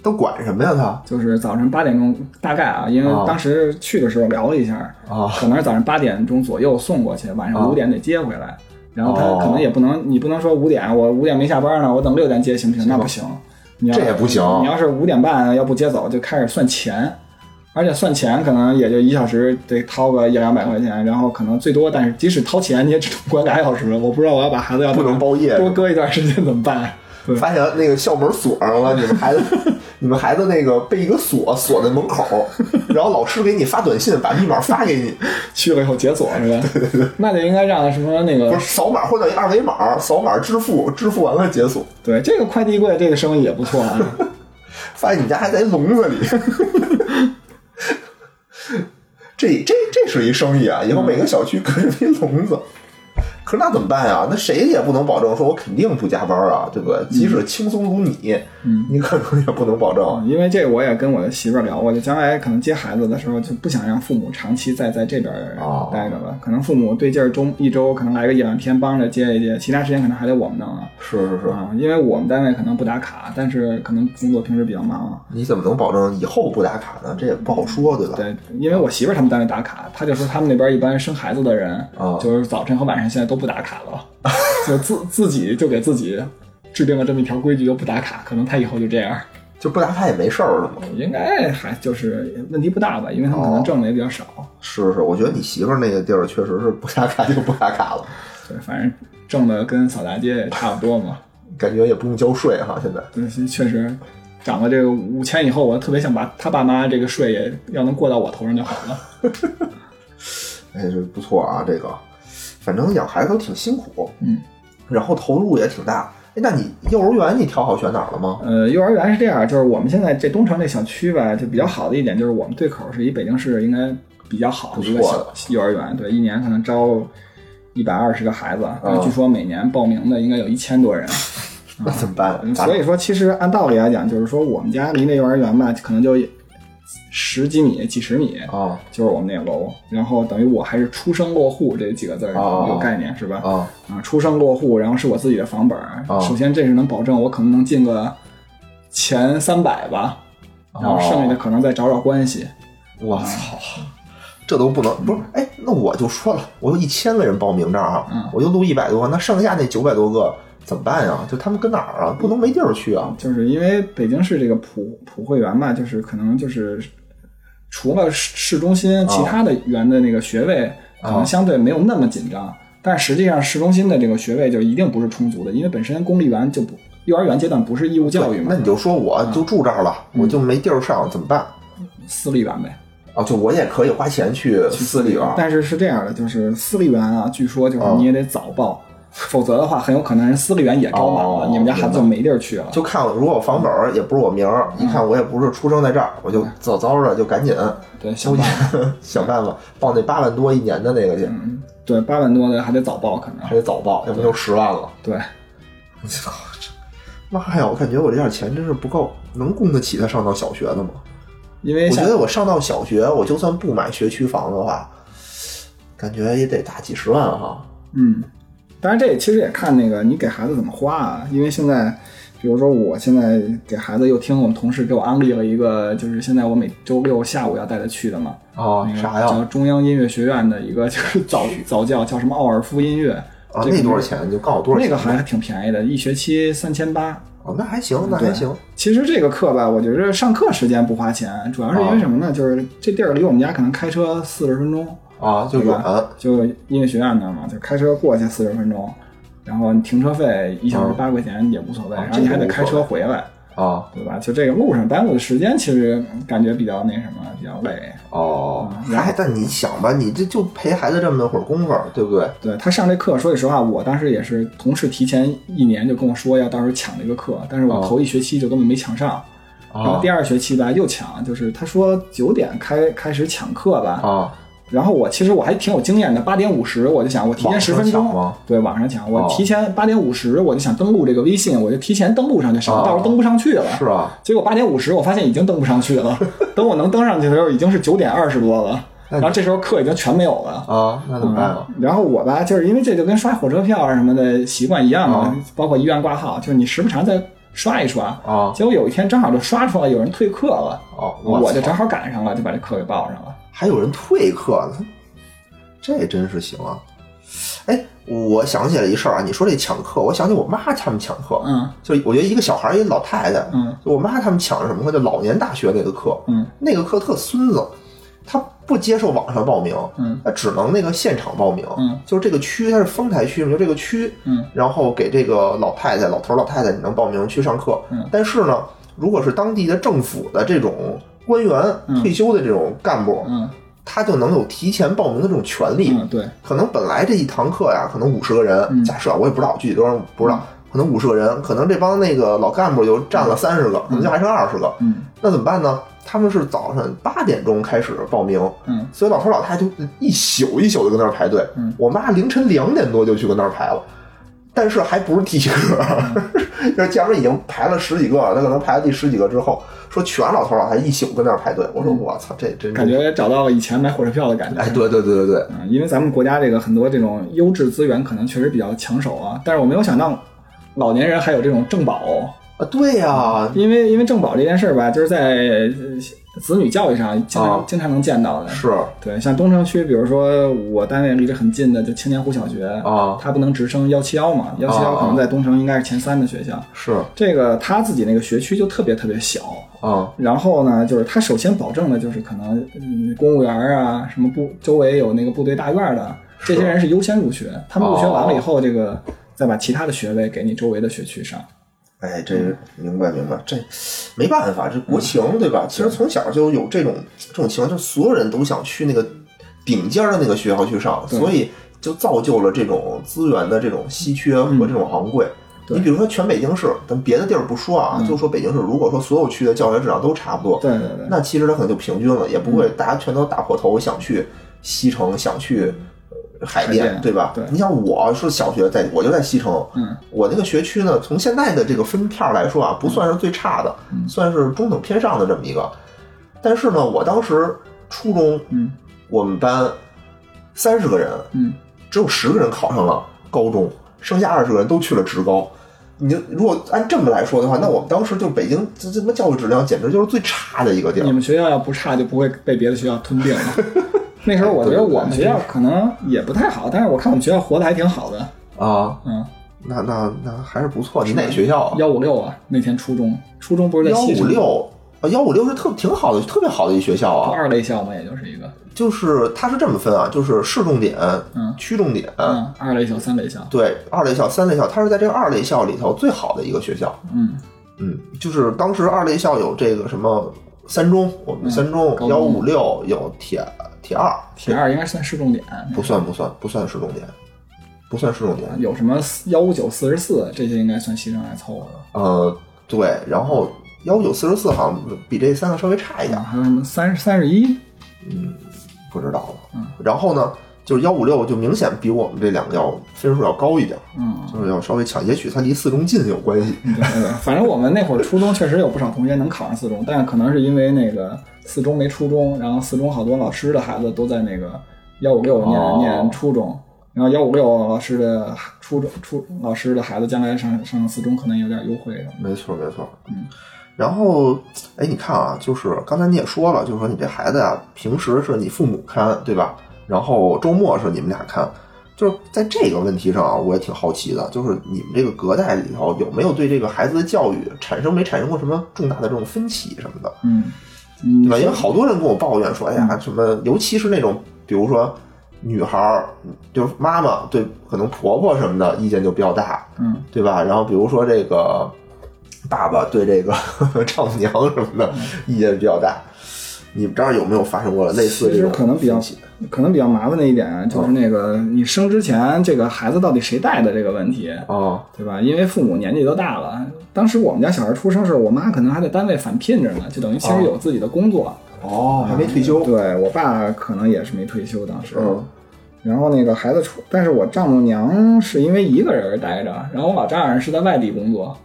S1: 都管什么呀他？
S2: 就是早上八点钟，大概啊，因为
S1: 啊。
S2: 当时去的时候聊了一下，
S1: 啊。
S2: 可能是早上八点钟左右送过去，晚上
S1: 啊。
S2: 五点得接回来。然后他
S1: 哦。
S2: 可能也不能，你不能说五点我五点没下班呢，我等六点接行不行？那不行，
S1: 这也不行。
S2: 你要是五点半要不接走，就开始算钱，而且算钱可能也就一小时得掏个一两百块钱，然后可能最多，但是即使掏钱你也只能管俩小时，我不知道我要把孩子要
S1: 不能包夜
S2: 多搁一段时间怎么办？
S1: 发现那个校门锁上了，你们孩子，*laughs* 你们孩子那个被一个锁锁在门口，然后老师给你发短信，把密码发给你，*laughs*
S2: 去了以后解锁是吧？对对对那就应该让什么那个
S1: 不是扫码或者一二维码，扫码支付，支付完了解锁。
S2: 对这个快递柜这个生意也不错啊。*laughs*
S1: 发现你家还在笼子里，这这这是一生意啊！以后每个小区搁这么一笼子，可是那怎么办呀？那谁也不能保证说我肯定不加班啊，对不对？即使轻松如你，
S2: 嗯
S1: 你可能也不能保证。
S2: 因为这个我也跟我的媳妇聊过，就将来可能接孩子的时候，就不想让父母长期在在这边
S1: 哦
S2: 待着了。可能父母对劲儿周一周可能来个一两天帮着接一接，其他时间可能还得我们弄啊。
S1: 是是是，
S2: 啊，因为我们单位可能不打卡，但是可能工作平时比较忙。
S1: 你怎么能保证以后不打卡呢？这也不好说，对吧？
S2: 对，因为我媳妇他们单位打卡，她就说他们那边一般生孩子的人，
S1: 啊
S2: 就是早晨和晚上现在都不打卡了，就自 *laughs* 自己就给自己制定了这么一条规矩，就不打卡。可能他以后就这样。
S1: 就不打卡也没事儿，了吗？
S2: 应该还就是问题不大吧，因为他们可能挣的也比较少。
S1: 是是，我觉得你媳妇儿那个地儿确实是不打卡就不打卡了，
S2: 对，反正挣的跟扫大街也差不多嘛。*laughs*
S1: 感觉也不用交税哈。现在
S2: 对，确实涨了这个五千以后，我特别想把他爸妈这个税也要能过到我头上就好了。*laughs*
S1: 哎，这不错啊，这个，反正养孩子都挺辛苦，
S2: 嗯，
S1: 然后投入也挺大。哎，那你幼儿园你挑好选哪儿了吗？
S2: 呃，幼儿园是这样，就是我们现在这东城这小区吧，就比较好的一点就是我们对口是一北京市应该比较好的一个幼儿园，对，一年可能招一百二十个孩子，但据说每年报名的应该有一千多人。*laughs*
S1: 那怎么办？
S2: 所以说，其实按道理来讲，就是说我们家离那幼儿园吧，可能就十几米、几十米，
S1: 啊
S2: 就是我们那个楼。然后等于我还是出生落户这几个字有概念是吧？
S1: 啊
S2: 啊，出生落户，然后是我自己的房本首先，这是能保证我可能能进个前三百吧，然后剩下的可能再找找关系。
S1: 我操，这都不能不是？哎，那我就说了，我有一千个人报名这儿啊，
S2: 嗯
S1: 我就录一百多，那剩下那九百多个怎么办呀？就他们跟哪儿啊？不能没地儿去啊！
S2: 就是因为北京市这个普普惠园嘛，就是可能就是除了市市中心，其他的园的那个学位可能相对没有那么紧张，但实际上市中心的这个学位就一定不是充足的，因为本身公立园就不幼儿园阶段不是义务教育嘛
S1: 那，你就说我就住这儿了，我就没地儿上，怎么办？
S2: 私立园呗。
S1: 啊，就我也可以花钱去私立园，
S2: 但是是这样的，就是私立园啊，据说就是你也得早报，否则的话很有可能人私立园也招满了，
S1: 哦
S2: 你们家孩子就没地儿去了。
S1: 就看如果我房本儿也不是我名儿，一看我也不是出生在这儿，我就早早的就赶紧
S2: 对，想办法。*laughs*
S1: 想办法报那八万多一年的那个去，
S2: 嗯，对，八万多的还得早报，可能
S1: 还得早报，要不就十万了。
S2: 对。
S1: 我操，这妈呀！我感觉我这点钱真是不够，能供得起他上到小学的吗？
S2: 因为
S1: 我觉得我上到小学，我就算不买学区房的话，感觉也得大几十万哈。
S2: 嗯，当然这也其实也看那个你给孩子怎么花啊，因为现在。比如说，我现在给孩子又听我们同事给我安利了一个，就是现在我每周六下午要带他去的嘛。
S1: 哦
S2: 那个
S1: 啥呀
S2: 叫中央音乐学院的一个就是早 *laughs* 早教，叫什么奥尔夫音乐。
S1: 啊，
S2: 这个
S1: 那多少钱？你就告诉我多少钱？
S2: 那个还挺便宜的，一学期三千八。
S1: 哦，那还行，那还行。
S2: 其实这个课吧，我觉着上课时间不花钱，主要是因为什么呢？就是这地儿离我们家可能开车四十分钟，
S1: 啊，就远？
S2: 就音乐学院那儿嘛，就开车过去四十分钟，然后停车费一小时
S1: 啊
S2: 八块钱也无所谓，
S1: 啊
S2: 然后你还得开车回来，
S1: 啊，
S2: 对吧？就这个路上耽误的时间，其实感觉比较那什么，比较累。
S1: 哦，
S2: 然后
S1: 嗨，但你想吧，你这就陪孩子这么会儿功夫，对不对？
S2: 对他上这课，说句实话，我当时也是同事提前一年就跟我说要到时候抢这个课，但是我
S1: 哦
S2: 头一学期就根本没抢上。然后
S1: 啊
S2: 第二学期吧又抢，就是他说九点开开始抢课吧，
S1: 啊，
S2: 然后我其实我还挺有经验的，八点五十我就想我提前十分钟对，网上抢，我
S1: 哦
S2: 提前八点五十我就想登录这个微信，我就提前登录上去省，
S1: 得
S2: 到时候登不上去了。
S1: 是啊，
S2: 结果八点五十我发现已经登不上去了，等我能登上去的时候已经是九点二十多了，*laughs* 然后这时候课已经全没有了。
S1: 啊，那怎么办啊？
S2: 嗯然后我吧，就是因为这就跟刷火车票啊什么的习惯一样嘛，
S1: 啊
S2: 包括医院挂号，就是你时不常再刷一刷。
S1: 啊，
S2: 结果有一天正好就刷出来有人退课了，
S1: 哦，
S2: 我就正好赶上了，就把这课给报上了。
S1: 还有人退课呢，这真是行啊！哎，我想起来一事儿啊，你说这抢课，我想起我妈他们抢课，
S2: 嗯。
S1: 就我觉得一个小孩儿一个老太太，
S2: 嗯。
S1: 就我妈他们抢什么课？就老年大学那个课，
S2: 嗯。
S1: 那个课特孙子，他不接受网上报名，
S2: 嗯。
S1: 他只能那个现场报名，
S2: 嗯。
S1: 就是这个区它是丰台区嘛，就这个区，
S2: 嗯。
S1: 然后给这个老太太、老头、老太太你能报名去上课，
S2: 嗯。
S1: 但是呢，如果是当地的政府的这种官员、
S2: 嗯。
S1: 退休的这种干部，
S2: 嗯。
S1: 他就能有提前报名的这种权利。
S2: 嗯，对，
S1: 可能本来这一堂课呀，可能五十个人，
S2: 嗯。
S1: 假设我也不知道具体多少不知道，可能五十个人，可能这帮那个老干部就占了三十个，可能就还剩二十个，
S2: 嗯。
S1: 那怎么办呢？他们是早上八点钟开始报名，
S2: 嗯。
S1: 所以老头老太太就一宿一宿的跟那儿排队。
S2: 嗯。
S1: 我妈凌晨两点多就去跟那儿排了，但是还不是第一个，要假如已经排了十几个了，他可能排了第十几个之后，说全老头老太太一宿跟那儿排队。我说我操，这真
S2: 感觉找到了以前买火车票的感觉。
S1: 哎，对对对对对，
S2: 嗯，因为咱们国家这个很多这种优质资源可能确实比较抢手啊，但是我没有想到老年人还有这种政保，
S1: 啊对呀、
S2: 因为因为政保这件事儿吧，就是在呃子女教育上经常、
S1: 啊。
S2: 经常能见到的。
S1: 是。
S2: 对，像东城区，比如说我单位离着很近的就青年湖小学，
S1: 啊。
S2: 它不能直升幺七幺嘛，幺七幺可能在东城应该是前三的学校。
S1: 是。
S2: 这个他自己那个学区就特别特别小，
S1: 啊。
S2: 然后呢，就是他首先保证的就是可能嗯公务员啊，什么部周围有那个部队大院的这些人是优先入学，他们入学完了以后，这个再把其他的学位给你周围的学区上。
S1: 哎，这明白明白，这没办法，这国情、对吧？其实从小就有这种这种情况，就所有人都想去那个顶尖的那个学校去上，所以就造就了这种资源的这种稀缺和这种昂贵。你比如说全北京市，咱别的地儿不说啊，就说北京市，如果说所有区的教学质量都差不多，
S2: 对对对，
S1: 那其实它可能就平均了，也不会大家全都打破头想去西城，想去呃海淀，对吧？
S2: 对
S1: 你像我是小学在，我就在西城，
S2: 嗯，
S1: 我那个学区呢，从现在的这个分片来说啊，不算是最差的，算是中等偏上的这么一个。但是呢，我当时初中，
S2: 嗯
S1: 我们班三十个人，
S2: 嗯，
S1: 只有十个人考上了高中，剩下二十个人都去了职高。你就如果按这么来说的话，那我们当时就北京这这他妈教育质量简直就是最差的一个地儿。
S2: 你们学校要不差，就不会被别的学校吞并了。*laughs* 那时候我觉得我们学校可能也不太好，但是我看我们学校活得还挺好的。
S1: 啊，
S2: 嗯，
S1: 那那那还是不错。你哪个学校啊？
S2: 幺五六啊，那天初中，初中不是在
S1: 幺五六。啊，幺五六是特挺好的，特别好的一学校啊。
S2: 二类校嘛，也就是一个，
S1: 就是它是这么分啊，就是市重点、
S2: 嗯。
S1: 区重点，
S2: 嗯，二类校、三类校，
S1: 对，二类校、三类校，它是在这个二类校里头最好的一个学校。
S2: 嗯。
S1: 嗯，就是当时二类校有这个什么三中，我们三中幺五六有铁铁二，
S2: 铁二应该算市重点，
S1: 不算不算不算市重点，不算市重点。
S2: 有什么幺五九四十四这些应该算西城来凑合的。
S1: 呃，对，然后幺五九四十四好像比这三个稍微差一点
S2: 啊，，还有什么三三十一？
S1: 嗯不知道了。嗯然后呢，就是幺五六就明显比我们这两个要分数要高一点，
S2: 嗯，
S1: 就是要稍微强，也许它离四中近有关系。
S2: 对对对，反正我们那会儿初中确实有不少同学能考上四中，但是可能是因为那个四中没初中，然后四中好多老师的孩子都在那个幺五六念、
S1: 哦
S2: 念初中，然后幺五六老师的初中初老师的孩子将来上上四中可能有点优惠。
S1: 没错，没错。嗯。然后，哎，你看啊，就是刚才你也说了，就是说你这孩子啊、平时是你父母看，对吧？然后周末是你们俩看。就是在这个问题上啊，我也挺好奇的，就是你们这个隔代里头有没有对这个孩子的教育产生没产生过什么重大的这种分歧什么的？
S2: 嗯，
S1: 对吧？因为好多人跟我抱怨说，哎呀，什么，尤其是那种，比如说女孩儿，就是妈妈对可能婆婆什么的意见就比较大，
S2: 嗯，
S1: 对吧？然后比如说这个爸爸对这个 *laughs* 丈母娘什么的意见比较大。你们这儿有没有发生过类似
S2: 其实
S1: 这种
S2: 可能比较
S1: 分歧
S2: 可能比较麻烦的一点就是那个你生之前这个孩子到底谁带的这个问题。
S1: 哦
S2: 对吧？因为父母年纪都大了，当时我们家小孩出生时候，我妈可能还在单位返聘着呢，就等于其实有自己的工作。
S1: 哦，还没退休，
S2: 对我爸可能也是没退休当时。
S1: 嗯
S2: 然后那个孩子出，但是我丈母娘是因为一个人待着，然后我老丈人是在外地工作，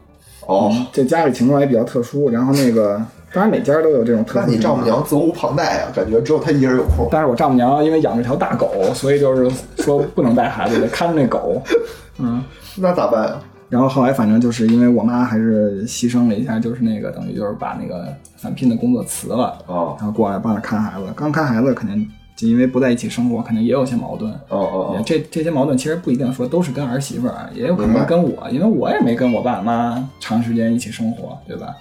S1: 哦，
S2: 这家里情况也比较特殊。然后那个，当然每家都有这种特殊。
S1: 那你丈母？娘责无旁贷啊，感觉只有她一人有空。
S2: 但是我丈母娘因为养着条大狗，所以就是说不能带孩子，得看着那狗。*laughs* 嗯，
S1: 那咋办呀？
S2: 然后后来反正就是因为我妈还是牺牲了一下，就是那个等于就是把那个返聘的工作辞了，
S1: 哦
S2: 然后过来帮着看孩子。刚看孩子肯定就因为不在一起生活，肯定也有些矛盾。
S1: 哦哦
S2: 也这这些矛盾其实不一定说都是跟儿媳妇儿，也有可能跟我，因为我也没跟我爸妈长时间一起生活，对吧？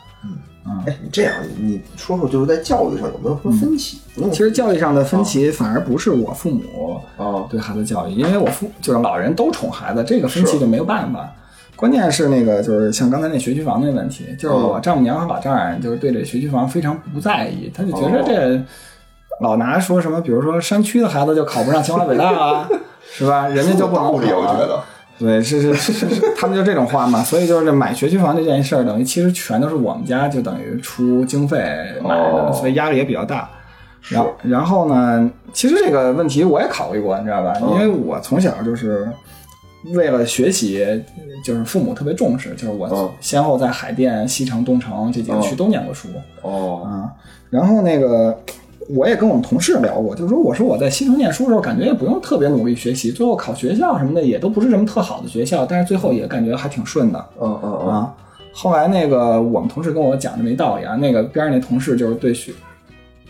S1: 哎，你这样，你说说，就是在教育上有没有什么分歧？
S2: 其实教育上的分歧反而不是我父母
S1: 啊
S2: 对孩子教育，因为我父就是老人都宠孩子，这个分歧就没有办法。关键是那个就是像刚才那学区房那问题，就是我丈母娘和老丈人就是对这学区房非常不在意，他就觉得这老拿说什么，比如说山区的孩子就考不上清华北大啊，*laughs* 是吧？人家就不能考啊
S1: 我觉得。
S2: 对，是是是是是，他们就这种话嘛，所以就是这买学区房这件事儿，等于其实全都是我们家就等于出经费买的，
S1: 哦
S2: 所以压力也比较大。然后然后呢，其实这个问题我也考虑过，你知道吧？因为我从小就是为了学习，就是父母特别重视，就是我
S1: 嗯
S2: 先后在海淀、西城、东城这几个区都念过书。
S1: 哦，
S2: 啊，然后那个我也跟我们同事聊过，就是说我说我在西城念书的时候，感觉也不用特别努力学习，最后考学校什么的也都不是什么特好的学校，但是最后也感觉还挺顺的。
S1: 嗯嗯嗯，
S2: 啊。后来那个我们同事跟我讲这么一道理啊，那个边上那同事就是对学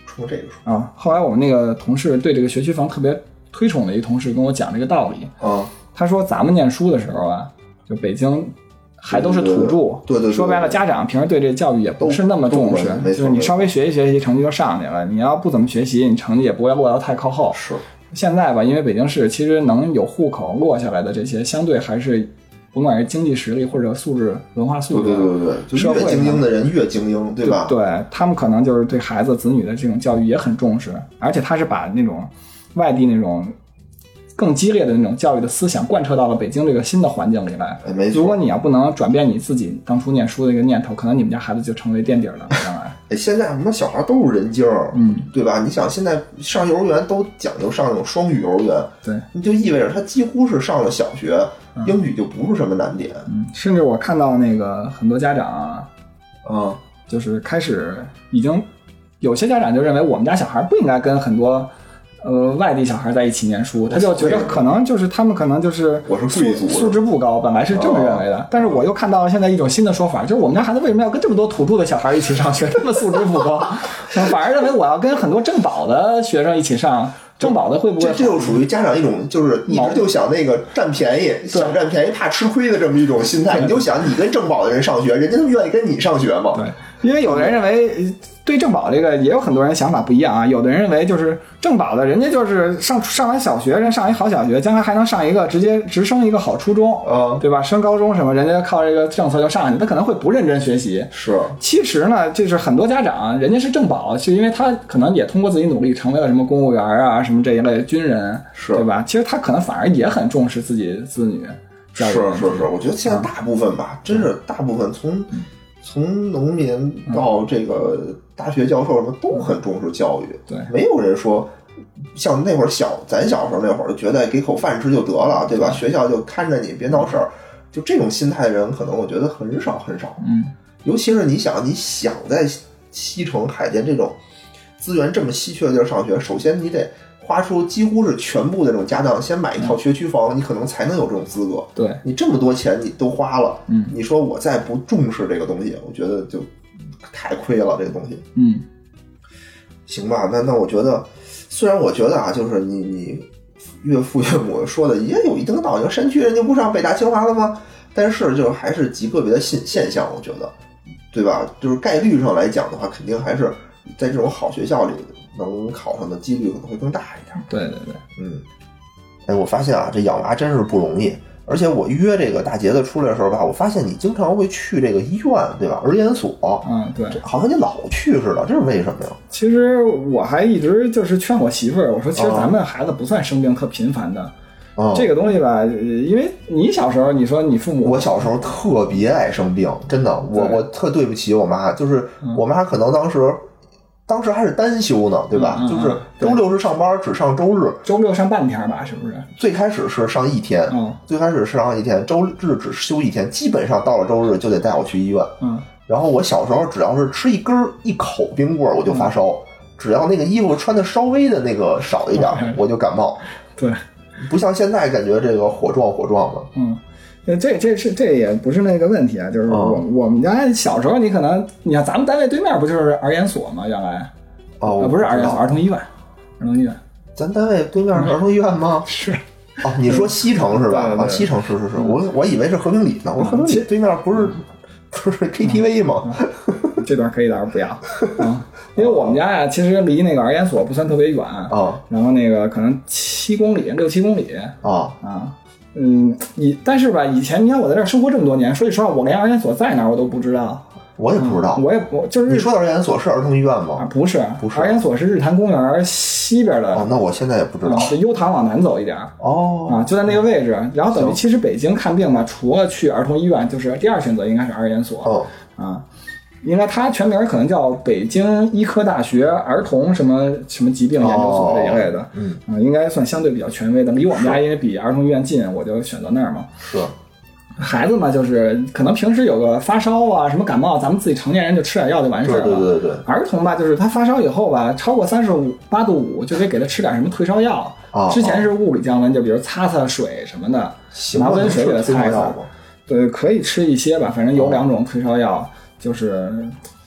S1: 出这个说
S2: 啊，后来我们那个同事对这个学区房特别推崇的一同事跟我讲这个道理，
S1: 啊，
S2: 他说咱们念书的时候啊，就北京还都是土著，
S1: 对对对对
S2: 说白了，家长平时对这教育也不是那么重视就是你稍微学习学习，成绩就上去了。你要不怎么学习，你成绩也不会落到太靠后。
S1: 是
S2: 现在吧，因为北京市其实能有户口落下来的这些，相对还是甭管是经济实力或者素质、文化素质，
S1: 对对对对，
S2: 社会
S1: 越精英的人越精英，对吧？
S2: 对他们可能就是对孩子子女的这种教育也很重视，而且他是把那种外地那种更激烈的那种教育的思想贯彻到了北京这个新的环境里来。
S1: 哎，没错。
S2: 如果你要不能转变你自己当初念书的一个念头，可能你们家孩子就成为垫底儿了。将来，*laughs*
S1: 哎，现在什么小孩都是人精儿，
S2: 嗯，
S1: 对吧？你想现在上幼儿园都讲究上那种双语幼儿园，
S2: 对，
S1: 那就意味着他几乎是上了小学，英语就不是什么难点。
S2: 嗯，甚至我看到那个很多家长啊，
S1: 嗯，
S2: 就是开始已经有些家长就认为我们家小孩不应该跟很多。呃，外地小孩在一起念书，他就觉得可能就是他们可能就是
S1: 我是贵族
S2: 素素质不高，本来是这么认为的。但是我又看到了现在一种新的说法，就是我们家孩子为什么要跟这么多土著的小孩一起上学？这么素质不高，*laughs* 反而认为我要跟很多正保的学生一起上，正保的会不会？
S1: 这这就属于家长一种就是一直就想那个占便宜，想占便宜怕吃亏的这么一种心态。你就想你跟正保的人上学，人家他们愿意跟你上学吗？
S2: 对，因为有的人认为对郑宝这个也有很多人想法不一样啊。有的人认为就是郑宝的，人家就是上上完小学，人上一好小学，将来还能上一个直接直升一个好初中，
S1: 嗯
S2: 对吧？升高中什么，人家靠这个政策就上去，他可能会不认真学习。
S1: 是
S2: 其实呢，就是很多家长，人家是正保，是因为他可能也通过自己努力成为了什么公务员啊，什么这一类军人，
S1: 是
S2: 对吧？其实他可能反而也很重视自己子女
S1: 是。是是，我觉得现在大部分吧，真是大部分从从农民到这个大学教授什么都很重视教育，
S2: 对
S1: 没有人说像那会儿小咱小时候那会儿就觉得给口饭吃就得了，对吧？学校就看着你别闹事儿，就这种心态的人，可能我觉得很少很少。
S2: 嗯，
S1: 尤其是你想，你想在西城、海淀这种资源这么稀缺的地儿上学，首先你得花出几乎是全部的这种家当，先买一套学区房，你可能才能有这种资格。
S2: 对，
S1: 你这么多钱你都花了，
S2: 嗯
S1: 你说我再不重视这个东西，我觉得就太亏了。这个东西，
S2: 嗯
S1: 行吧？那那我觉得，虽然我觉得啊，就是你你岳父岳母说的也有一定的道理，山区人就不上北大清华了吗？但是就是还是极个别的现现象，我觉得，对吧？就是概率上来讲的话，肯定还是在这种好学校里能考上的几率可能会更大一点。
S2: 对对对，
S1: 嗯，哎，我发现啊，这养娃真是不容易。而且我约这个大杰子出来的时候吧，我发现你经常会去这个医院，对吧？儿研所，
S2: 嗯对。
S1: 好像你老去似的，这是为什么呀？
S2: 其实我还一直就是劝我媳妇儿，我说其实
S1: 哦
S2: 咱们孩子不算生病特频繁的，
S1: 啊、
S2: 这个东西吧，呃因为你小时候你说你父母
S1: 我小时候特别爱生病，真的，我我特对不起我妈，就是
S2: 嗯
S1: 我妈可能当时，当时还是单休呢，对吧？
S2: 嗯嗯嗯
S1: 就是周六是上班，只上周日。
S2: 周六上半天吧，是不是？
S1: 最开始是上一天，
S2: 嗯
S1: 最开始是上一天，周日只休一天，基本上到了周日就得带我去医院。
S2: 嗯
S1: 然后我小时候只要是吃一根儿一口冰棍儿，我就发烧。只要那个衣服穿的稍微的那个少一点我就感冒。
S2: 对，
S1: 不像现在感觉这个火壮火壮的。
S2: 嗯。呃这这是这也不是那个问题啊，就是我、
S1: 哦
S2: 我们家小时候，你可能你看咱们单位对面不就是儿研所吗？原来
S1: 哦，
S2: 啊不是儿研所，
S1: 儿
S2: 儿童医院，儿童医院
S1: 咱单位对面是儿童医院吗？*laughs*
S2: 是
S1: 哦，你说西城是吧？啊，西城是是是，我我以为是和平里呢。我说和平里对面不是不是 KTV 吗？
S2: 这段可以到时候不要啊，*laughs* 因为我们家呀，其实离那个儿研所不算特别远
S1: 啊
S2: 然后那个可能七公里六七公里
S1: 啊
S2: 啊。嗯，以但是吧，以前你看我在这儿生活这么多年，说句实话，我连儿研所在哪儿我都不知道。
S1: 我也不知道。
S2: 我也我就是
S1: 你说的儿研所是儿童医院
S2: 啊
S1: 吗？
S2: 不是
S1: 不是
S2: 儿研所是日坛公园西边的，
S1: 哦，那我现在也不知道
S2: 啊。是优唐往南走一点儿
S1: 哦
S2: 啊，就在那个位置。然后等于其实北京看病嘛，除了去儿童医院，就是第二选择应该是儿研所。
S1: 哦
S2: 啊，应该它全名可能叫北京医科大学儿童什么什么疾病研究所这一类的，
S1: 嗯
S2: 啊，应该算相对比较权威的。离我们家因为比儿童医院近，我就选择那儿嘛。
S1: 是
S2: 孩子嘛，就是可能平时有个发烧啊，什么感冒，咱们自己成年人就吃点药就完事儿了。
S1: 对对对
S2: 儿童吧，就是他发烧以后吧，超过三十五八度五，就得给他吃点什么退烧药。
S1: 啊
S2: 之前是物理降温，就比如擦擦水什么的，
S1: 行
S2: 拿温水给他擦一擦。对，可以吃一些吧，反正有两种退烧药，就是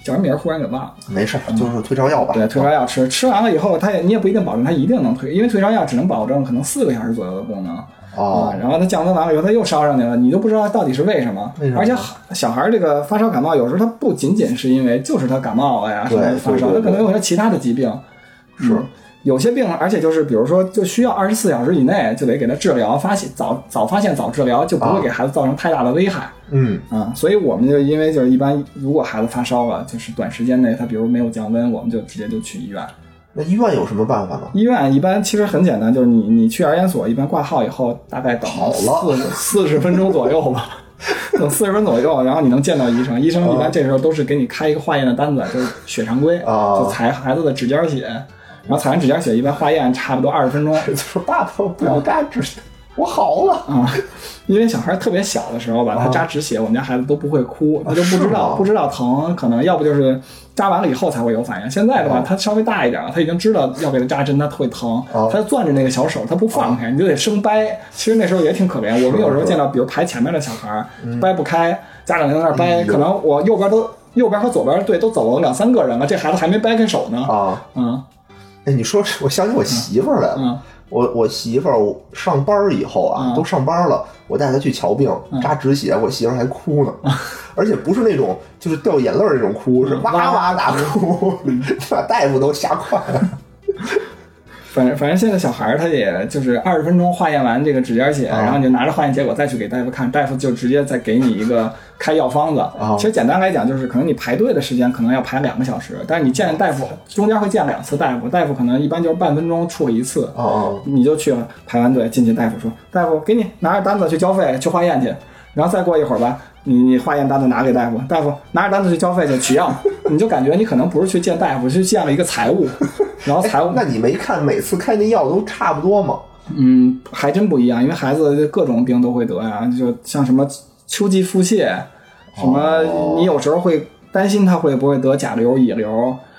S2: 叫什么名儿忽然给忘了。
S1: 没事儿，就是退烧药吧。
S2: 对，退烧药吃，吃完了以后，它也你也不一定保证它一定能退，因为退烧药只能保证可能四个小时左右的功能。
S1: 哦
S2: 啊，然后它降温完了以后，它又烧上去了，你都不知道到底是为什么。
S1: 什么
S2: 而且小孩儿这个发烧感冒，有时候他不仅仅是因为就是他感冒了呀，什
S1: 对
S2: 么发烧，他可能有些其他的疾病。
S1: 是
S2: 嗯有些病，而且就是比如说，就需要二十四小时以内就得给他治疗，发现早早发现早治疗，就不会
S1: 啊
S2: 给孩子造成太大的危害。
S1: 嗯
S2: 啊，所以我们就因为就是一般，如果孩子发烧了，就是短时间内他比如没有降温，我们就直接就去医院。
S1: 那医院有什么办法吗？
S2: 医院一般其实很简单，就是你你去儿研所，一般挂号以后大概等四十四十分钟左右吧，等四十分钟左右，然后你能见到医生。医生一般这时候都是给你开一个化验的单子，就是血常规，
S1: 啊
S2: 就采孩子的指尖血，然后采完指甲血，一般化验差不多二十分钟。*laughs*
S1: 就说爸爸，我不要扎止血，我好了。
S2: 啊，因为小孩特别小的时候吧，他扎止血，我们家孩子都不会哭，他就不知道不知道疼，可能要不就是扎完了以后才会有反应。现在的话，他稍微大一点了，他已经知道要给他扎针，他会疼，
S1: 哦
S2: 他就攥着那个小手，他不放开，你就得生掰。其实那时候也挺可怜，我们有时候见到，比如排前面的小孩掰不开，家长就在那掰，可能我右边都右边和左边对都走了两三个人了，这孩子还没掰开手呢。
S1: 啊，
S2: 嗯
S1: 哎，你说我想起我媳妇儿来了。
S2: 嗯。
S1: 我我媳妇儿上班儿以后啊，
S2: 嗯。
S1: 都上班了，我带她去瞧病，扎止血，我媳妇儿还哭呢，*laughs* 而且不是那种就是掉眼泪儿那种哭，是哇哇大哭，*laughs* 把大夫都吓坏了。
S2: 反正反正现在小孩儿他也就是二十分钟化验完这个指尖血，
S1: 啊
S2: 然后你就拿着化验结果再去给大夫看，大夫就直接再给你一个开药方子。
S1: 啊
S2: 其实简单来讲，就是可能你排队的时间可能要排两个小时，但是你见大夫中间会见两次大夫，大夫可能一般就是半分钟处理一次。你就去了，排完队进去，大夫说：“大夫，给你拿着单子去交费，去化验去。”然后再过一会儿吧，你你化验单子拿给大夫，大夫拿着单子去交费去取药，你就感觉你可能不是去见大夫，是见了一个财务，*laughs* 然后财务
S1: 那你没看每次开那药都差不多吗？
S2: 嗯，还真不一样，因为孩子各种病都会得呀，就像什么秋季腹泻，什么
S1: 哦
S2: 你有时候会担心他会不会得甲流、乙流，